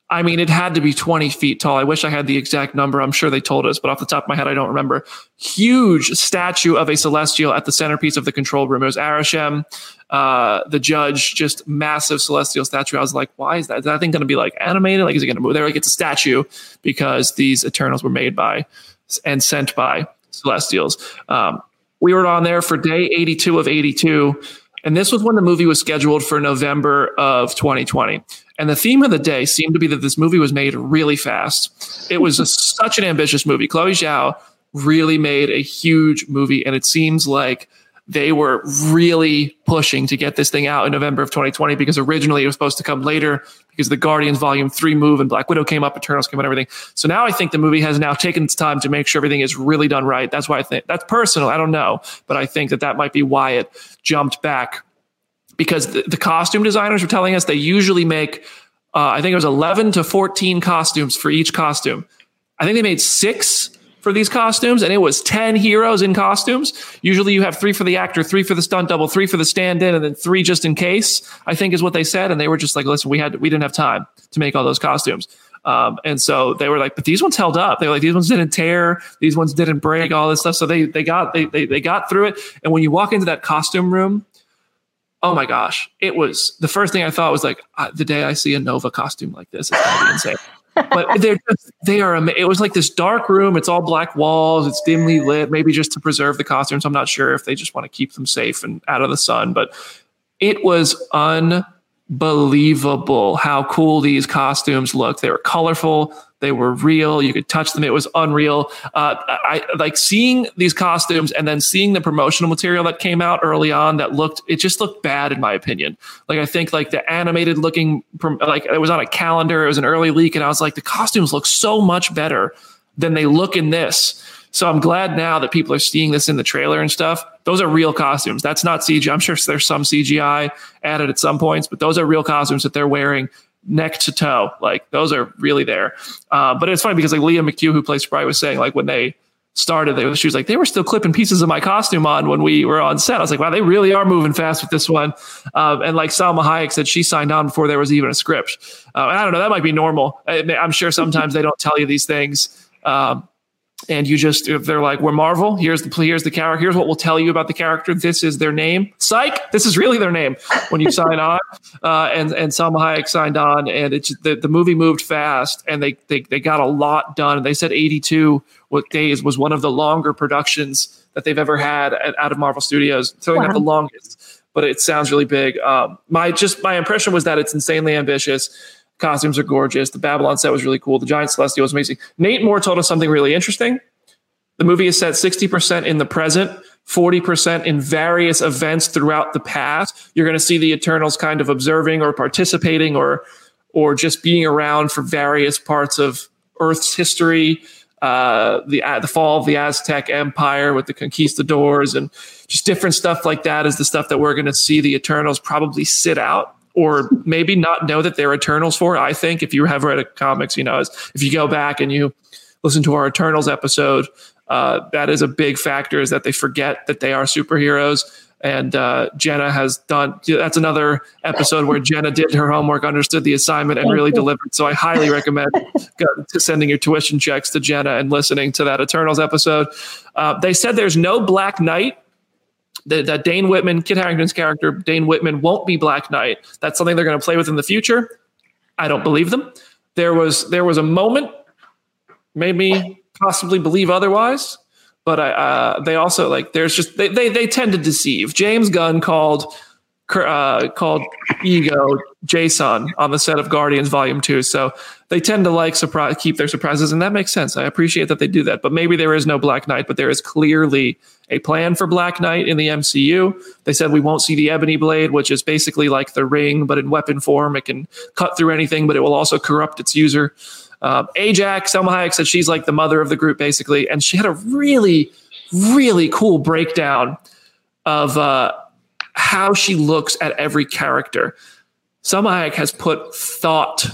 I mean, it had to be 20 feet tall. I wish I had the exact number. I'm sure they told us, but off the top of my head, I don't remember. Huge statue of a celestial at the centerpiece of the control room. It was Arishem, uh, the judge, just massive celestial statue. I was like, why is that? Is that thing going to be like animated? Like, is it going to move? They're like, it's a statue because these Eternals were made by and sent by celestials. Um, we were on there for day 82 of 82. And this was when the movie was scheduled for November of 2020. And the theme of the day seemed to be that this movie was made really fast. It was a, such an ambitious movie. Chloe Zhao really made a huge movie, and it seems like they were really pushing to get this thing out in November of 2020 because originally it was supposed to come later because the Guardians Volume 3 move and Black Widow came up, Eternals came up, and everything. So now I think the movie has now taken its time to make sure everything is really done right. That's why I think that's personal. I don't know, but I think that that might be why it jumped back because the, the costume designers were telling us they usually make, uh, I think it was 11 to 14 costumes for each costume. I think they made six for these costumes, and it was 10 heroes in costumes. Usually you have three for the actor, three for the stunt double, three for the stand in, and then three just in case, I think is what they said. And they were just like, listen, we had, we didn't have time to make all those costumes. Um, and so they were like, but these ones held up. They were like, these ones didn't tear, these ones didn't break, all this stuff. So they they got they they, they got through it. And when you walk into that costume room, oh my gosh, it was the first thing I thought was like uh, the day I see a Nova costume like this, it's gonna be insane. but they're just, they are it was like this dark room it's all black walls it's dimly lit maybe just to preserve the costumes i'm not sure if they just want to keep them safe and out of the sun but it was unbelievable how cool these costumes looked they were colorful they were real. You could touch them. It was unreal. Uh, I like seeing these costumes and then seeing the promotional material that came out early on that looked, it just looked bad in my opinion. Like I think like the animated looking, like it was on a calendar. It was an early leak. And I was like, the costumes look so much better than they look in this. So I'm glad now that people are seeing this in the trailer and stuff. Those are real costumes. That's not CGI. I'm sure there's some CGI added at some points, but those are real costumes that they're wearing neck to toe. Like those are really there. Uh, but it's funny because like Lia McHugh, who plays Sprite, was saying like when they started, they, she was like, they were still clipping pieces of my costume on when we were on set. I was like, wow, they really are moving fast with this one. Um, and like Salma Hayek said, she signed on before there was even a script. Uh, and I don't know, that might be normal. I, am sure sometimes they don't tell you these things. Um, and you just if they're like we're marvel. Here's the here's the character. Here's what we'll tell you about the character. This is their name. Psych! This is really their name. When you sign on uh, and and Salma Hayek signed on and it's the, the movie moved fast and they, they they got a lot done. And they said 82 what days was one of the longer productions that they've ever had at, out of Marvel Studios. So wow. not the longest but it sounds really big. Um, my just my impression was that it's insanely ambitious Costumes are gorgeous. The Babylon set was really cool. The Giant Celestial was amazing. Nate Moore told us something really interesting. The movie is set 60% in the present, 40% in various events throughout the past. You're going to see the Eternals kind of observing or participating or or just being around for various parts of Earth's history. Uh, the uh, the fall of the Aztec Empire with the conquistadors and just different stuff like that is the stuff that we're going to see the Eternals probably sit out or maybe not know that they're Eternals for. I think if you have read a comics, you know, if you go back and you listen to our Eternals episode, uh, that is a big factor is that they forget that they are superheroes. and uh, Jenna has done. That's another episode where Jenna did her homework, understood the assignment, and really delivered. So I highly recommend sending your tuition checks to Jenna and listening to that Eternals episode. Uh, they said there's no Black Knight. That, Dane Whitman, Kit Harington's character, Dane Whitman, won't be Black Knight. That's something they're going to play with in the future. I don't believe them. There was there was a moment, made me possibly believe otherwise but I, uh, they also like there's just they, they they tend to deceive. James Gunn called uh, called Ego Jason on the set of Guardians Volume Two, so they tend to like surprise keep their surprises, and that makes sense. I appreciate that they do that. But maybe there is no Black Knight, but there is clearly a plan for Black Knight in the MCU. They said we won't see the Ebony Blade, which is basically like the ring, but in weapon form. It can cut through anything, but it will also corrupt its user. Uh, Ajax, Salma Hayek said she's like the mother of the group, basically. And she had a really, really cool breakdown of uh, how she looks at every character. Salma Hayek has put thought,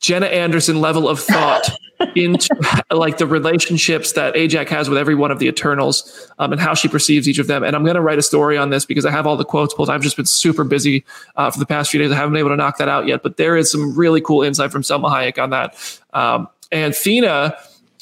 Jenna Anderson level of thought into like the relationships that Ajax has with every one of the Eternals um, and how she perceives each of them. And I'm going to write a story on this because I have all the quotes pulled. I've just been super busy uh, for the past few days. I haven't been able to knock that out yet, but there is some really cool insight from Salma Hayek on that. Um, and Thena,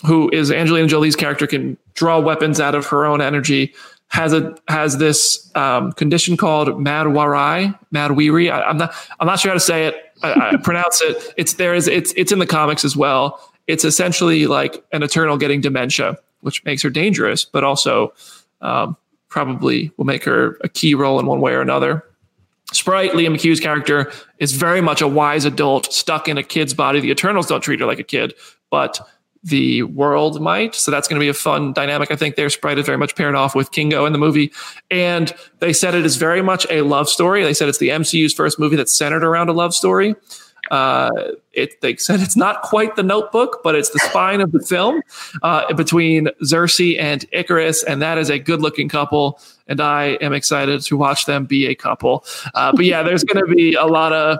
who is Angelina Jolie's character, can draw weapons out of her own energy. Has a has this um, condition called Madwarai, Madwiri. I, I'm not I'm not sure how to say it. I, I pronounce it. It's there is it's it's in the comics as well it's essentially like an eternal getting dementia, which makes her dangerous, but also um, probably will make her a key role in one way or another. Sprite, Liam McHugh's character, is very much a wise adult stuck in a kid's body. The Eternals don't treat her like a kid, but the world might. So that's going to be a fun dynamic. I think their Sprite is very much paired off with Kingo in the movie. And they said it is very much a love story. They said it's the MCU's first movie that's centered around a love story. Uh, it, they said it's not quite the notebook, but it's the spine of the film uh, between Sersi and Ikaris. And that is a good looking couple. And I am excited to watch them be a couple. Uh, but yeah, there's going to be a lot of,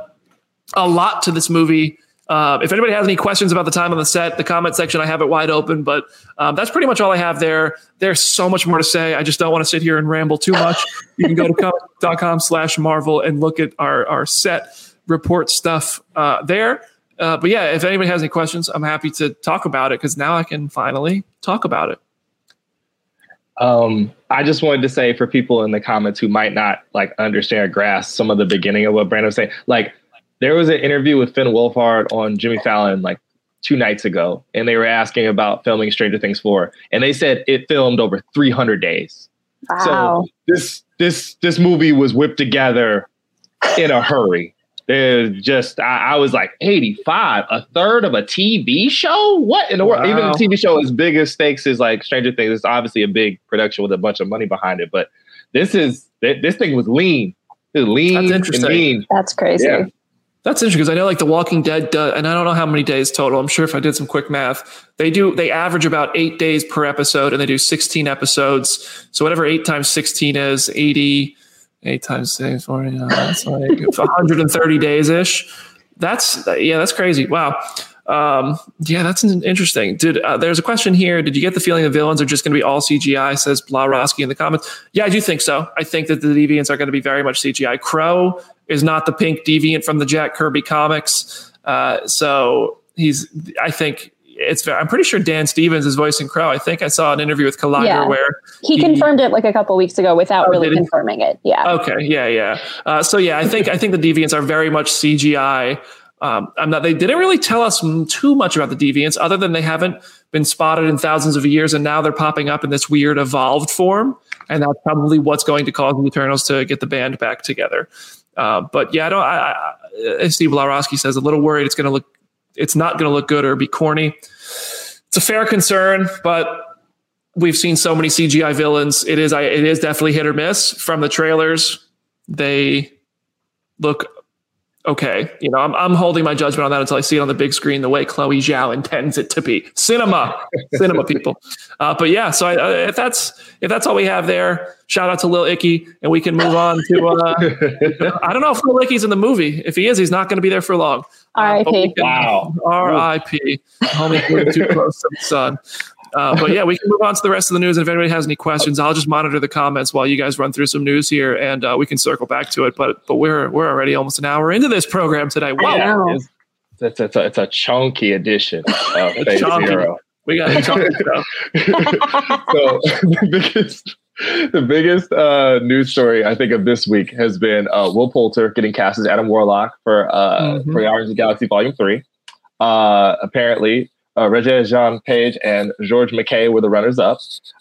a lot to this movie. Uh, if anybody has any questions about the time on the set, the comment section, I have it wide open. But um, that's pretty much all I have there. There's so much more to say. I just don't want to sit here and ramble too much. You can go to com slash Marvel and look at our, our set report stuff uh, there. Uh, but yeah, if anybody has any questions, I'm happy to talk about it because now I can finally talk about it. Um, I just wanted to say for people in the comments who might not like understand or grasp some of the beginning of what Brandon was saying, like there was an interview with Finn Wolfhard on Jimmy Fallon like two nights ago, and they were asking about filming Stranger Things 4, and they said it filmed over 300 days. Wow. So this this this movie was whipped together in a hurry. There's just I, I, was like 85, a third of a TV show. What in the world? Even a TV show as big as stakes is like Stranger Things. It's obviously a big production with a bunch of money behind it, but this is this thing was lean. It was lean That's and mean. That's crazy. Yeah. That's interesting because I know like The Walking Dead, does, and I don't know how many days total. I'm sure if I did some quick math, they do they average about eight days per episode, and they do 16 episodes. So whatever eight times 16 is, 80 eight times six, 40, uh, that's like 130 days ish. That's yeah, that's crazy. Wow. Um, yeah, that's interesting. Did uh, there's a question here? Did you get the feeling the villains are just going to be all CGI? Says Blawrowski in the comments. Yeah, I do think so. I think that the deviants are going to be very much CGI. Kro is not the pink deviant from the Jack Kirby comics. Uh, so he's. I think it's I'm pretty sure Dan Stevens is voicing Kro. I think I saw an interview with Collider yeah. where he, he, confirmed it like a couple weeks ago without oh, really confirming it. Yeah. Okay. Yeah. Yeah. Uh, so yeah, I think I think the Deviants are very much CGI. Um, I'm not. They didn't really tell us too much about the Deviants, other than they haven't been spotted in thousands of years, and now they're popping up in this weird evolved form, and that's probably what's going to cause the Eternals to get the band back together. Uh, but yeah, I don't. I, I, Steve Blawrowski says a little worried it's going to look it's not going to look good or be corny. It's a fair concern, but we've seen so many CGI villains. It is it is definitely hit or miss from the trailers. They look okay. You know, I'm, I'm holding my judgment on that until I see it on the big screen the way Chloe Zhao intends it to be. Cinema, cinema people. Uh, but yeah, so I, uh, if that's if that's all we have there, shout out to Lil Icky, and we can move on to. Uh, I don't know if Lil Icky's in the movie. If he is, he's not going to be there for long. R.I.P. wow. R.I.P. Homie too close to the sun. Uh, but yeah, we can move on to the rest of the news. And if anybody has any questions, I'll just monitor the comments while you guys run through some news here, and uh, we can circle back to it. But but we're we're already almost an hour into this program today. Wow, it's, it's, it's, a, it's a chunky edition of Phase Zero. We got a chunky so the biggest the biggest uh, news story I think of this week has been uh, Will Poulter getting cast as Adam Warlock for uh, mm-hmm. for Guardians of the Galaxy Volume Three. Uh, apparently, uh, Regé-Jean Page and George MacKay were the runners up.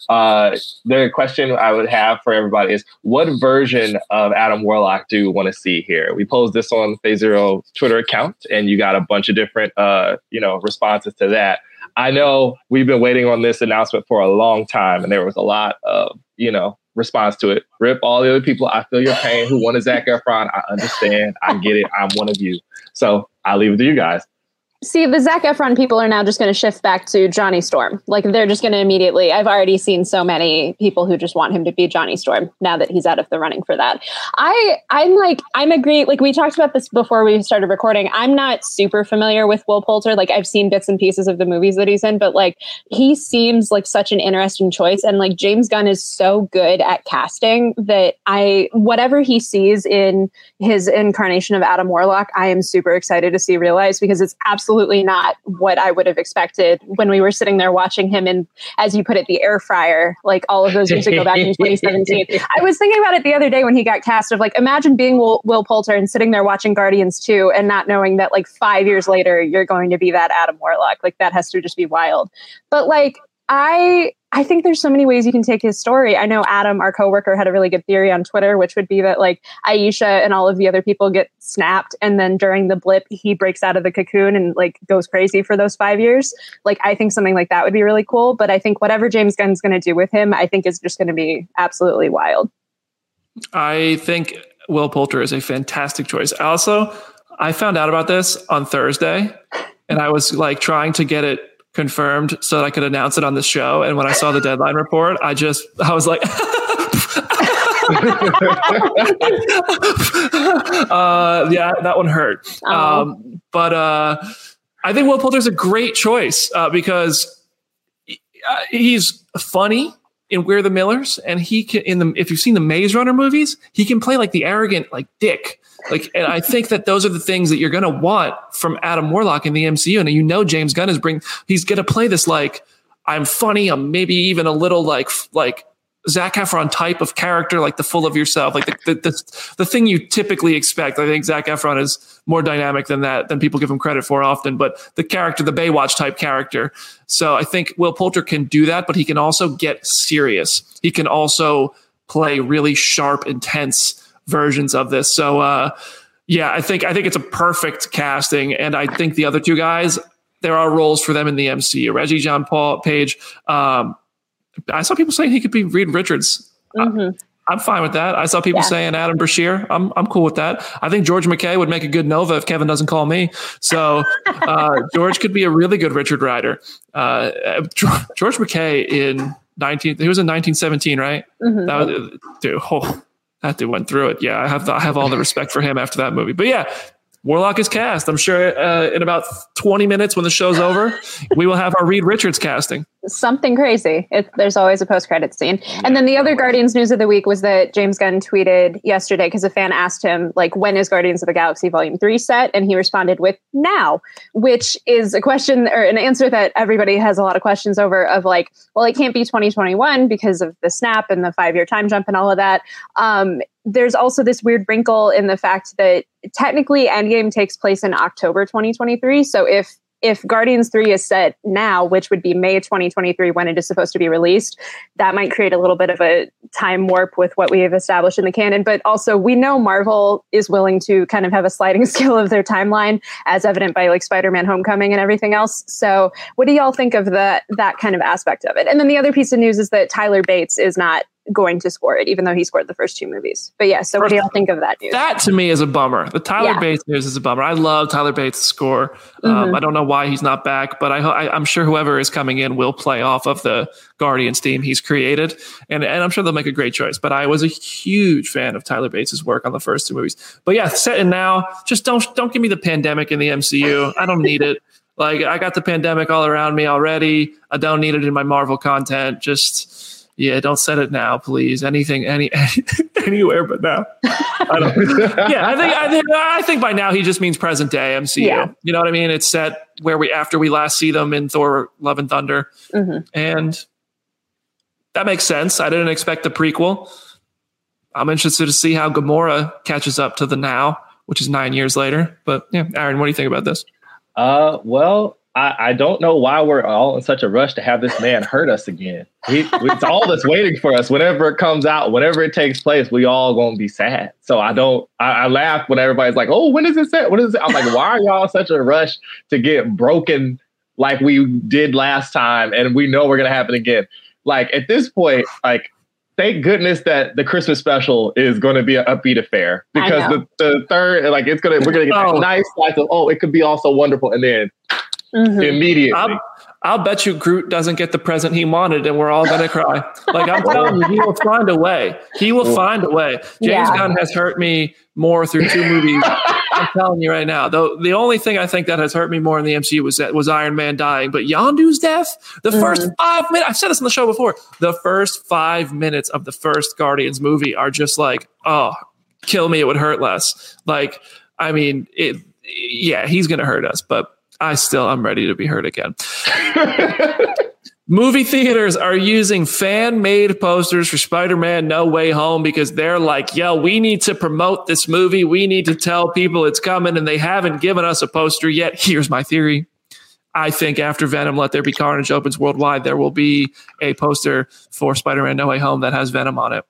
Uh, the question I would have for everybody is what version of Adam Warlock do you want to see here? We posed this on Phase Zero Twitter account, and you got a bunch of different, uh, you know, responses to that. I know we've been waiting on this announcement for a long time, and there was a lot of, you know, response to it. Rip all the other people. I feel your pain. Who wanted Zac Efron? I understand. I get it. I'm one of you. So I leave it to you guys. See, the Zac Efron people are now just going to shift back to Johnny Storm. Like they're just going to immediately. I've already seen so many people who just want him to be Johnny Storm now that he's out of the running for that. I I'm like I'm agree. Like we talked about this before we started recording. I'm not super familiar with Will Poulter. Like I've seen bits and pieces of the movies that he's in, but like he seems like such an interesting choice. And like James Gunn is so good at casting that I whatever he sees in his incarnation of Adam Warlock, I am super excited to see realized because it's absolutely absolutely not what I would have expected when we were sitting there watching him in, as you put it, the air fryer, like all of those years ago back in 2017. I was thinking about it the other day when he got cast of like, imagine being Will, Will Poulter and sitting there watching Guardians 2 and not knowing that like five years later, you're going to be that Adam Warlock. Like that has to just be wild. But like, I I think there's so many ways you can take his story. I know Adam, our coworker, had a really good theory on Twitter, which would be that like Ayesha and all of the other people get snapped, and then during the blip, he breaks out of the cocoon and like goes crazy for those five years. Like I think something like that would be really cool. But I think whatever James Gunn's going to do with him, I think is just going to be absolutely wild. I think Will Poulter is a fantastic choice. Also, I found out about this on Thursday, and I was like trying to get it confirmed so that I could announce it on the show. And when I saw the deadline report, I just I was like. uh, yeah, that one hurt. Um, but uh, I think Will Poulter's a great choice uh, because uh, he's funny in We're the Millers, and he can in the if you've seen the Maze Runner movies, he can play like the arrogant like dick like, and I think that those are the things that you're to want from Adam Warlock in the MCU. And you know, James Gunn is bring, he's to play this like, I'm funny. I'm maybe even a little like, like Zac Efron type of character, like the full of yourself, like the, the, the, the thing you typically expect. I think Zac Efron is more dynamic than that, than people give him credit for often, but the character, the Baywatch type character. So I think Will Poulter can do that, but he can also get serious. He can also play really sharp, intense, versions of this. So uh, yeah, I think I think it's a perfect casting, and I think the other two guys there are roles for them in the MCU. Reggie John Paul Page. Um, I saw people saying he could be Reed Richards. Mm-hmm. I, am fine with that. I saw people yeah. saying Adam Brashear. I'm I'm cool with that. I think George MacKay would make a good Nova if Kevin doesn't call me. So uh, George could be a really good Richard Rider. Uh, George McKay in 19 he was in 1917, right? Mm-hmm. That was, dude, oh, that dude went through it. Yeah, I have the, I have all the respect for him after that movie. But yeah, Warlock is cast. I'm sure uh, in about 20 minutes when the show's over, we will have our Reed Richards casting. Something crazy. It, there's always a post credit scene. And then the other Guardians news of the week was that James Gunn tweeted yesterday because a fan asked him, like, when is Guardians of the Galaxy Volume 3 set? And he responded with now, which is a question or an answer that everybody has a lot of questions over of like, well, it can't be 2021 because of the snap and the five year time jump and all of that. Um, there's also this weird wrinkle in the fact that technically Endgame takes place in October 2023. So if if Guardians 3 is set now, which would be May 2023 when it is supposed to be released, that might create a little bit of a time warp with what we have established in the canon. But also, we know Marvel is willing to kind of have a sliding scale of their timeline, as evident by like Spider Man Homecoming and everything else. So, what do y'all think of that, that kind of aspect of it? And then the other piece of news is that Tyler Bates is not going to score it, even though he scored the first two movies. But yeah, so what do y'all think of that news? That to me is a bummer. The Tyler yeah. Bates news is a bummer. I love Tyler Bates' score. Um, mm-hmm. Um, I don't know why he's not back, but I, I, am sure whoever is coming in will play off of the Guardians team he's created, and and I'm sure they'll make a great choice. But I was a huge fan of Tyler Bates' work on the first two movies. But yeah, set in now. Just don't don't give me the pandemic in the MCU. I don't need it. Like I got the pandemic all around me already. I don't need it in my Marvel content. Just yeah, don't set it now, please. Anything, any, any anywhere but now. I don't, yeah, I think I think I think by now he just means present day MCU. Yeah. You know what I mean? It's set where we after we last see them in Thor: Love and Thunder, Mhm. and that makes sense. I didn't expect the prequel. I'm interested to see how Gamora catches up to the now, which is nine years later. But yeah, Aaron, what do you think about this? Uh, well, I, I don't know why we're all in such a rush to have this man hurt us again. He, it's all that's waiting for us. Whenever it comes out, whenever it takes place, we all gonna be sad. So I don't. I, I laugh when everybody's like, "Oh, when is it set? When is it?" I'm like, "Why are y'all in such a rush to get broken like we did last time, and we know we're gonna happen again?" Like at this point, like. Thank goodness that the Christmas special is going to be an upbeat affair because the, the third, like, it's gonna we're gonna get Oh. nice slice of oh, it could be also wonderful, and then Mhm. immediately. I'll, I'll bet you Groot doesn't get the present he wanted, and we're all gonna cry. Like I'm telling you, he will find a way. He will find a way. James Yeah. Gunn has hurt me more through two movies. I'm telling you right now. Though the only thing I think that has hurt me more in the MCU was that was Iron Man dying. But Yondu's death, the first five minutes, I've said this on the show before. The first five minutes of the first Guardians movie are just like, oh, kill me, it would hurt less. Like, I mean, it. Yeah, he's gonna hurt us, but I still I'm ready to be hurt again. Movie theaters are using fan made posters for Spider Man No Way Home because they're like, yo, we need to promote this movie. We need to tell people it's coming, and they haven't given us a poster yet. Here's my theory. I think after Venom Let There Be Carnage opens worldwide, there will be a poster for Spider Man No Way Home that has Venom on it.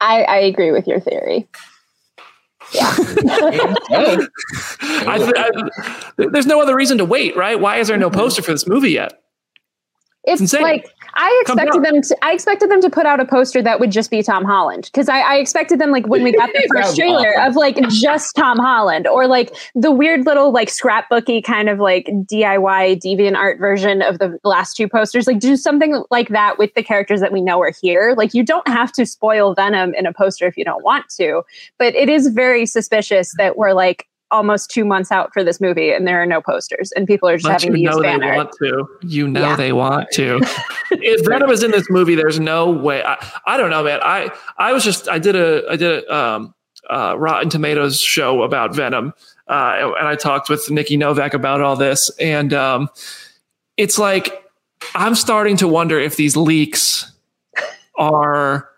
I, I agree with your theory. I, th- I, there's no other reason to wait, right? Why is there no poster for this movie yet? It's insane. like I expected them to. I expected them to put out a poster that would just be Tom Holland because I, I expected them like when we got the first trailer awesome. of like just Tom Holland or like the weird little like scrapbooky kind of like DIY deviant art version of the last two posters. Like do something like that with the characters that we know are here. Like you don't have to spoil Venom in a poster if you don't want to, but it is very suspicious that we're like almost two months out for this movie and there are no posters and people are just But having to you use know they fan want to. You know Yeah. they want to. if Venom is in this movie, there's no way. I, I don't know, man. I I was just I did a I did a um, uh, Rotten Tomatoes show about Venom, uh, and I talked with Nikki Novak about all this, and um, it's like I'm starting to wonder if these leaks are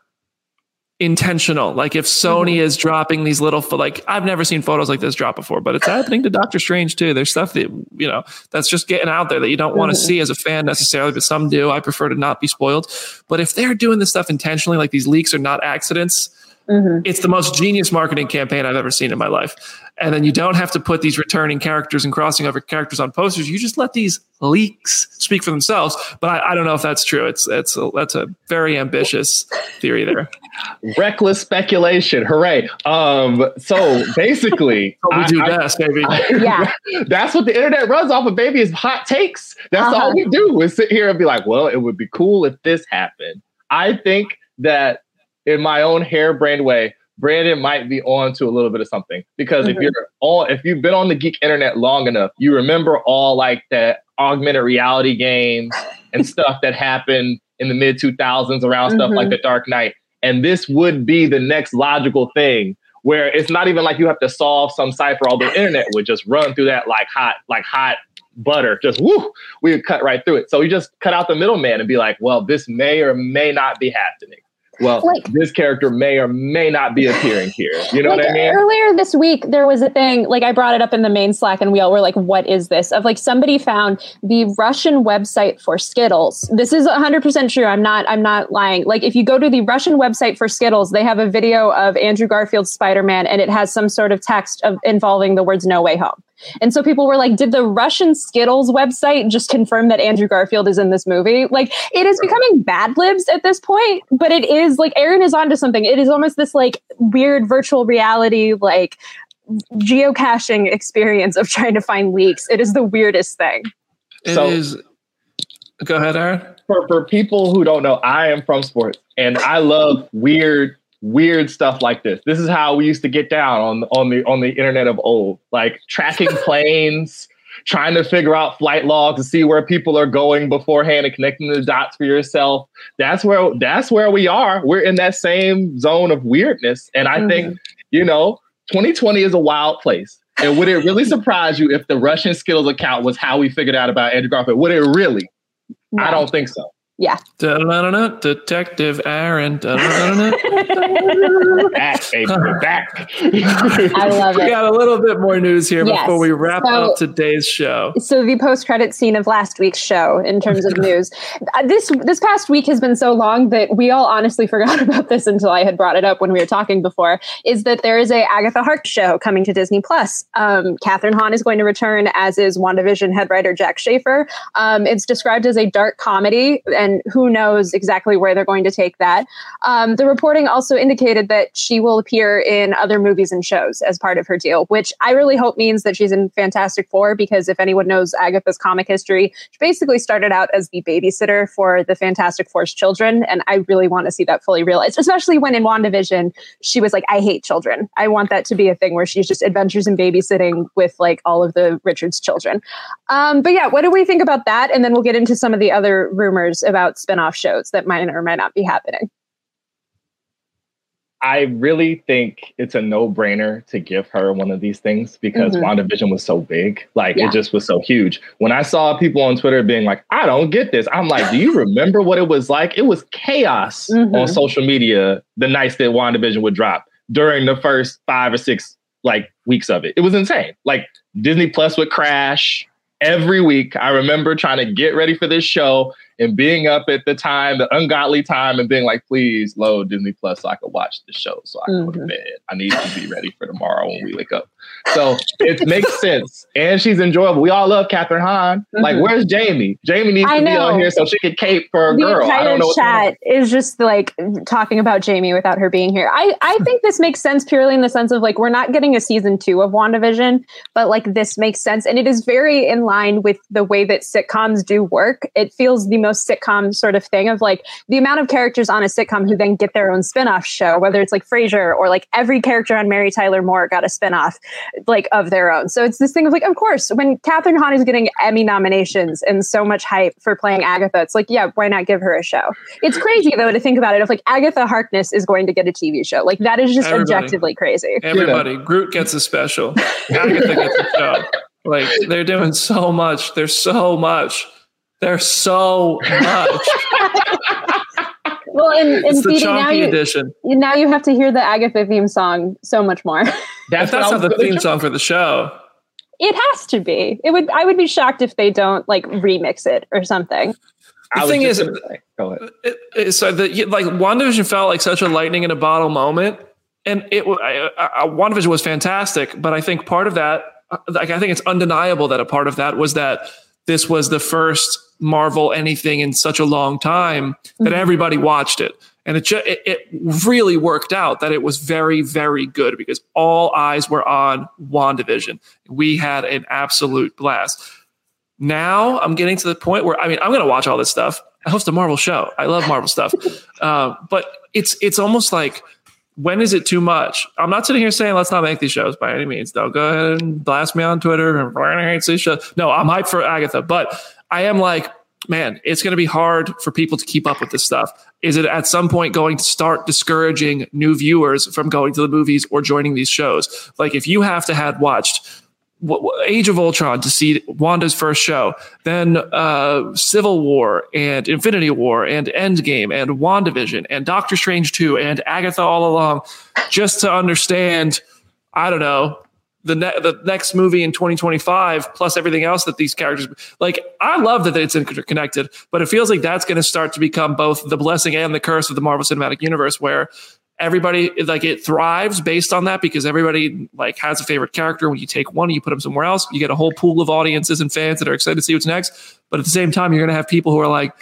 intentional. Like if sony mm-hmm. is dropping these little like i've never seen photos like this drop before but it's happening to doctor strange too. There's stuff that you know that's just getting out there that you don't want to mm-hmm. see as a fan necessarily but some do. I prefer to not be spoiled. But if they're doing this stuff intentionally like these leaks are not accidents Mhm. it's the most genius marketing campaign I've ever seen in my life. And then you don't have to put these returning characters and crossing over characters on posters. You just let these leaks speak for themselves. But I, I don't know if that's true. It's it's a, that's a very ambitious theory there. reckless speculation. Hooray. Um, so basically, What we do I- best, baby. Yeah. that's what the internet runs off of, baby, is hot takes. That's Uh-huh. all we do is sit here and be like, well, it would be cool if this happened. I think that in my own harebrained way, Brandon might be on to a little bit of something because if Mhm. you're on, if you've been on the geek internet long enough, you remember all like the augmented reality games and stuff that happened in the mid 2000s around stuff Mhm. like the Dark Knight. And this would be the next logical thing where it's not even like you have to solve some cipher, although the internet would just run through that like hot, like hot butter. Just woo, we would cut right through it. So you just cut out the middleman and be like, well, this may or may not be happening. Well, Like- this character may or may not be appearing here. You know like what I mean? earlier this week there was a thing like i brought it up in the main slack and we all were like what is this? Of like somebody found the russian website for skittles. This is 100% true. I'm not i'm not lying. Like if you go to the russian website for skittles they have a video of andrew garfield's spider-man and it has some sort of text of involving the words no way home and so people were like, did the Russian Skittles website just confirm that Andrew Garfield is in this movie? Like, it is becoming bad libs at this point, but it is like Aaron is onto something. It is almost this like weird virtual reality, like geocaching experience of trying to find leaks. It is the weirdest thing. It So- is- Go ahead, Aaron. for, for people who don't know, I am from sports and I love weird, weird stuff like this. This is how we used to get down on on the on the internet of old, like tracking planes, trying to figure out flight logs to see where people are going beforehand and connecting the dots for yourself. That's where that's where we are. We're in that same zone of weirdness. And I mm-hmm. think, you know, 2020 is a wild place. And would it really surprise you if the Russian Skittles account was how we figured out about Andrew Garfield? Would it really? No. I don't think so. Yeah. Detective Aaron. back, baby, back. I love it. We got a little bit more news here yes. before we wrap so, up today's show. So the post-credit scene of last week's show, in terms of news, this this past week has been so long that we all honestly forgot about this until I had brought it up when we were talking before. Is that there is a Agatha Harkness show coming to Disney Plus? Um, Kathryn Hahn is going to return, as is WandaVision head writer Jac Schaeffer. Um, it's described as a dark comedy and and who knows exactly where they're going to take that. Um, the reporting also indicated that she will appear in other movies and shows as part of her deal, which I really hope means that she's in Fantastic Four because if anyone knows Agatha's comic history, she basically started out as the babysitter for the Fantastic Four's children, and I really want to see that fully realized, especially when in WandaVision she was like, "I hate children. I want that to be a thing where she's just adventures in babysitting with like all of the Richards children." Um, but yeah, what do we think about that? And then we'll get into some of the other rumors about about spin-off shows that might or might not be happening? I really think it's a no-brainer to give her one of these things because mm-hmm. WandaVision was so big. Like yeah. it just was so huge. When I saw people on Twitter being like, I don't get this, I'm like, do you remember what it was like? It was chaos mm-hmm. on social media the nights that WandaVision would drop during the first five or six like weeks of it. It was insane. Like Disney Plus would crash every week. I remember trying to get ready for this show and being up at the time, the ungodly time, and being like, please load Disney Plus so I can watch the show so I can mm-hmm. go to mm-hmm. bed. I need to be ready for tomorrow when we wake up. So it makes sense. And she's enjoyable. We all love Kathryn Hahn. Mm-hmm. Like, where's Jamie? Jamie needs I to know. be on here so she can cape for a girl. the girl. Entire chat is just like talking about Jamie without her being here. I, I think this makes sense purely in the sense of like, we're not getting a season two of WandaVision, but like this makes sense. And it is very in line with the way that sitcoms do work. It feels the most sitcom sort of thing of like the amount of characters on a sitcom who then get their own spin-off show, whether it's like Frasier or like every character on Mary Tyler Moore got a spin-off like of their own. So it's this thing of like, of course, when Kathryn Hahn is getting Emmy nominations and so much hype for playing Agatha, it's like, yeah, why not give her a show? It's crazy though to think about it. If like Agatha Harkness is going to get a TV show, like that is just Everybody. objectively crazy. Everybody, Groot gets a special. Agatha gets a show. Like they're doing so much. There's so much. There's so much. well, in, in it's the now you, edition. Now you have to hear the Agatha theme song so much more. That's, that's not the theme song for the show. It has to be. It would. I would be shocked if they don't like remix it or something. The thing is, go ahead. It, it, so the like WandaVision felt like such a lightning in a bottle moment, and it I, I, WandaVision was fantastic. But I think part of that, like I think it's undeniable that a part of that was that this was the first Marvel anything in such a long time that mm-hmm. everybody watched it. And it, just, it, it really worked out that it was very, very good because all eyes were on WandaVision. We had an absolute blast. Now I'm getting to the point where I mean I'm going to watch all this stuff. I host a Marvel show. I love Marvel stuff, uh, but it's it's almost like when is it too much? I'm not sitting here saying let's not make these shows by any means. Don't go ahead and blast me on Twitter and hates these shows. No, I'm hyped for Agatha, but I am like, man, it's going to be hard for people to keep up with this stuff. Is it at some point going to start discouraging new viewers from going to the movies or joining these shows? Like if you have to had watched Age of Ultron to see Wanda's first show, then uh, Civil War and Infinity War and Endgame and WandaVision and Doctor Strange 2 and Agatha all along, just to understand, I don't know, the, ne- the next movie in 2025 plus everything else that these characters like i love that it's interconnected but it feels like that's going to start to become both the blessing and the curse of the marvel cinematic universe where everybody like it thrives based on that because everybody like has a favorite character when you take one you put them somewhere else you get a whole pool of audiences and fans that are excited to see what's next but at the same time you're going to have people who are like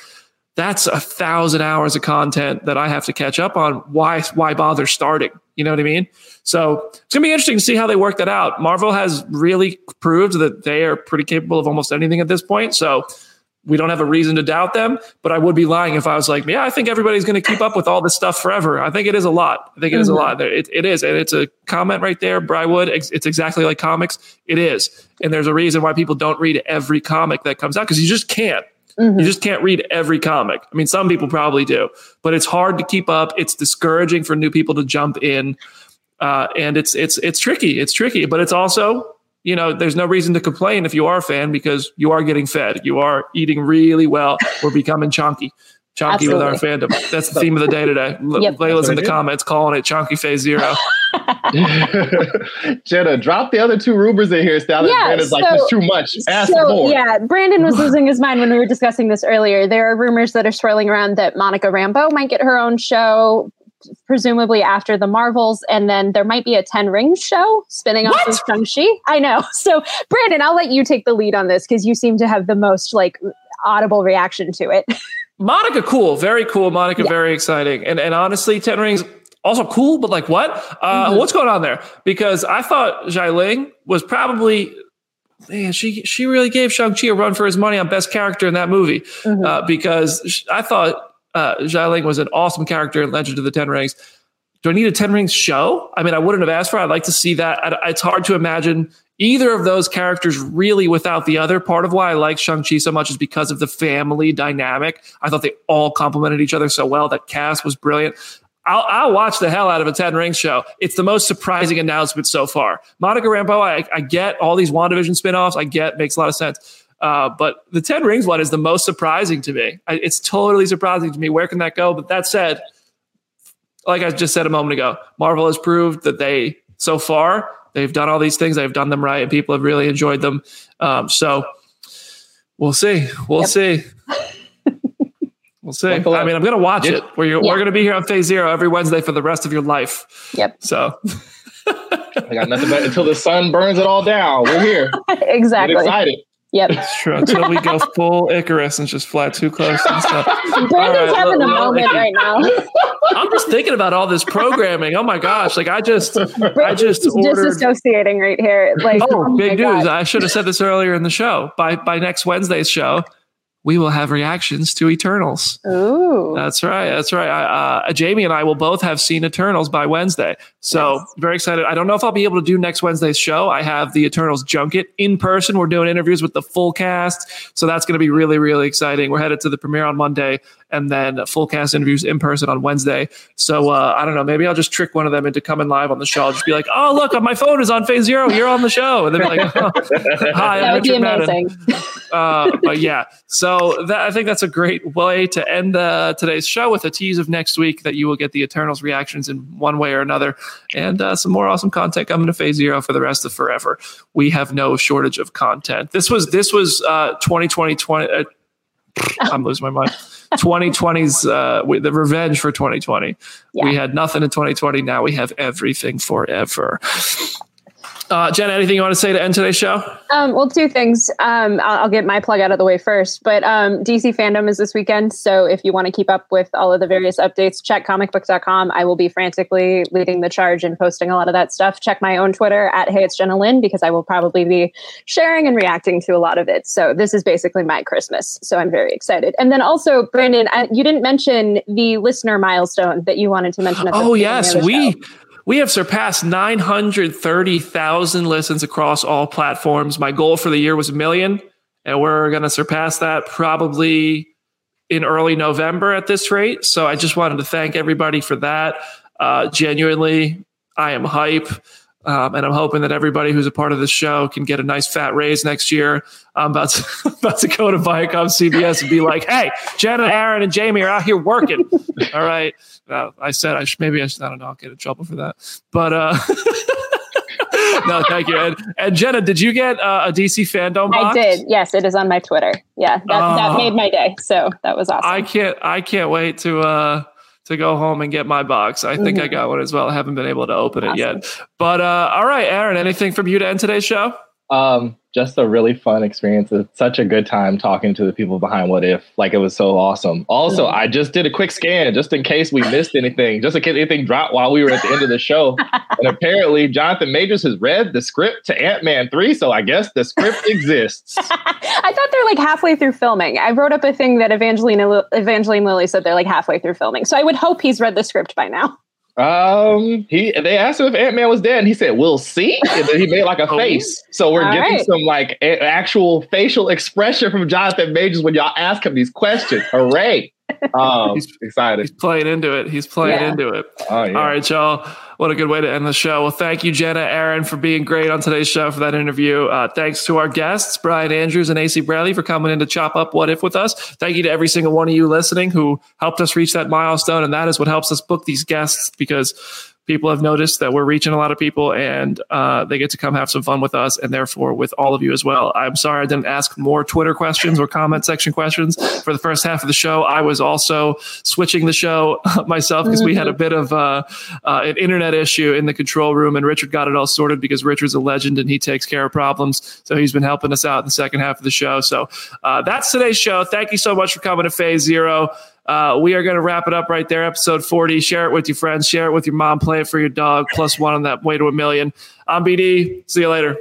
that's a thousand hours of content that I have to catch up on. Why why bother starting? You know what I mean? So it's gonna be interesting to see how they work that out. Marvel has really proved that they are pretty capable of almost anything at this point. So we don't have a reason to doubt them, but I would be lying if I was like, yeah, I think everybody's going to keep up with all this stuff forever. I think it is a lot. I think it is mm-hmm. a lot. It, it is. And it's a comment right there, Brywood. It's exactly like comics. It is. And there's a reason why people don't read every comic that comes out because you just can't. Mm-hmm. You just can't read every comic. I mean, some people probably do, but it's hard to keep up. It's discouraging for new people to jump in. Uh, and it's it's it's tricky. It's tricky, but it's also you know, there's no reason to complain if you are a fan because you are getting fed. You are eating really well. We're becoming chunky. Chunky Absolutely. with our fandom. That's the theme of the day today. Yep. Layla's in the comments calling it Chunky Phase Zero. Jenna, drop the other two rumors in here. Stalin yeah, Brandon's so, like, there's too much. Ask so, more. Yeah, Brandon was losing his mind when we were discussing this earlier. There are rumors that are swirling around that Monica Rambeau might get her own show presumably after the Marvels, and then there might be a Ten Rings show spinning off of Shang-Chi. I know. So, Brandon, I'll let you take the lead on this because you seem to have the most like audible reaction to it. Monica, cool, very cool. Monica, yeah. very exciting, and and honestly, Ten Rings also cool, but like what? Uh, mm-hmm. What's going on there? Because I thought Xialing was probably man, she she really gave Shang Chi a run for his money on best character in that movie mm-hmm. uh, because I thought uh, Xialing was an awesome character in Legend of the Ten Rings. Do I need a Ten Rings show? I mean, I wouldn't have asked for. It. I'd like to see that. I, it's hard to imagine either of those characters really without the other. Part of why I like Shang Chi so much is because of the family dynamic. I thought they all complemented each other so well. That cast was brilliant. I'll, I'll, watch the hell out of a Ten Rings show. It's the most surprising announcement so far. Monica Rambeau, I, I get all these WandaVision spinoffs. I get makes a lot of sense. Uh, but the Ten Rings one is the most surprising to me. I, it's totally surprising to me. Where can that go? But that said, like I just said a moment ago, Marvel has proved that they, so far, they've done all these things. They've done them right, and people have really enjoyed them. Um, so we'll see. We'll yep. see. We'll see. I mean, I'm going to watch yep. it. We're, yep. we're going to be here on Phase Zero every Wednesday for the rest of your life. Yep. So. I got nothing but until the sun burns it all down. We're here. exactly. Get excited. Yep. It's true. Until we go full Icarus and just fly too close and stuff. Brandon's right, having a moment right now. I'm just thinking about all this programming. Oh my gosh. Like I just I just ordered disassociating right here. Like oh, oh big news. God. I should have said this earlier in the show. By by next Wednesday's show, we will have reactions to Eternals. Ooh. That's right. That's right. Uh, Jamie and I will both have seen Eternals by Wednesday. So yes. very excited. I don't know if I'll be able to do next Wednesday's show. I have the Eternals junket in person. We're doing interviews with the full cast. So that's going to be really, really exciting. We're headed to the premiere on Monday and then full cast interviews in person on Wednesday. So uh, I don't know. Maybe I'll just trick one of them into coming live on the show. I'll just be like, "Oh, look, my phone is on Phase Zero. You're on the show," and they'll be like, oh, "Hi, that I'm would Richard be amazing." Uh, but yeah, so that, I think that's a great way to end uh, today's show with a tease of next week that you will get the Eternals reactions in one way or another, and uh, some more awesome content coming to Phase Zero for the rest of forever. We have no shortage of content. This was this was uh, 2020 20. Uh, I'm losing my mind. 2020's uh, the revenge for 2020. Yeah. We had nothing in 2020. Now we have everything forever. Uh, Jen, anything you want to say to end today's show? Um, well, two things. Um, I'll, I'll, get my plug out of the way first. But um, DC fandom is this weekend. So if you want to keep up with all of the various updates, check comicbook.com. I will be frantically leading the charge and posting a lot of that stuff. Check my own Twitter at Hey It's Jenna Lynn because I will probably be sharing and reacting to a lot of it. So this is basically my Christmas. So I'm very excited. And then also, Brandon, I, you didn't mention the listener milestone that you wanted to mention. oh, yes. We. Show we have surpassed 930,000 listens across all platforms. My goal for the year was a million, and we're going to surpass that probably in early November at this rate. So I just wanted to thank everybody for that. Uh, genuinely, I am hype. Um, and I'm hoping that everybody who's a part of this show can get a nice fat raise next year. I'm about to, about to go to Viacom CBS and be like, hey, Jenna, Aaron, and Jamie are out here working. All right. Uh, I said I should, maybe I should, I don't know, I'll get in trouble for that. But uh, no, thank you. And, and Jenna, did you get uh, a DC fandom box? I did. Yes, it is on my Twitter. Yeah, that, that made my day. So that was awesome. I can't, I can't wait to, uh, to go home and get my box. I think mm-hmm. I got one as well. I haven't been able to open awesome. it yet. But uh, all right, Aaron, anything from you to end today's show? Um, just a really fun experience. It's such a good time talking to the people behind What If. Like it was so awesome. Also. I just did a quick scan just in case we missed anything, just in case anything dropped while we were at the end of the show. and apparently, Jonathan Majors has read the script to Ant Man 3. So I guess the script exists. I thought they're like halfway through filming. I wrote up a thing that Evangeline, Evangeline Lilly said they're like halfway through filming. So I would hope he's read the script by now. Um, he they asked him if Ant Man was dead, and he said, "We'll see." And then he made like a oh. face. So we're All getting right. some like a- actual facial expression from Jonathan Majors when y'all ask him these questions. Hooray! Um, he's excited. He's playing into it. He's playing yeah. into it. Oh, yeah. All right, y'all. What a good way to end the show. Well, thank you, Jenna, Aaron, for being great on today's show for that interview. Uh, thanks to our guests, Bryan Andrews and AC Bradley, for coming in to chop up What If with us. Thank you to every single one of you listening who helped us reach that milestone. And that is what helps us book these guests because people have noticed that we're reaching a lot of people and uh, they get to come have some fun with us and therefore with all of you as well. I'm sorry I didn't ask more Twitter questions or comment section questions for the first half of the show. I was also switching the show myself because we had a bit of uh, uh, an internet issue in the control room and Richard got it all sorted because Richard's a legend and he takes care of problems. So he's been helping us out in the second half of the show. So uh, that's today's show. Thank you so much for coming to Phase Zero. Uh, we are going to wrap it up right there. Episode 40. Share it with your friends. Share it with your mom. Play it for your dog. Plus one on that way to a million. I'm BD. See you later.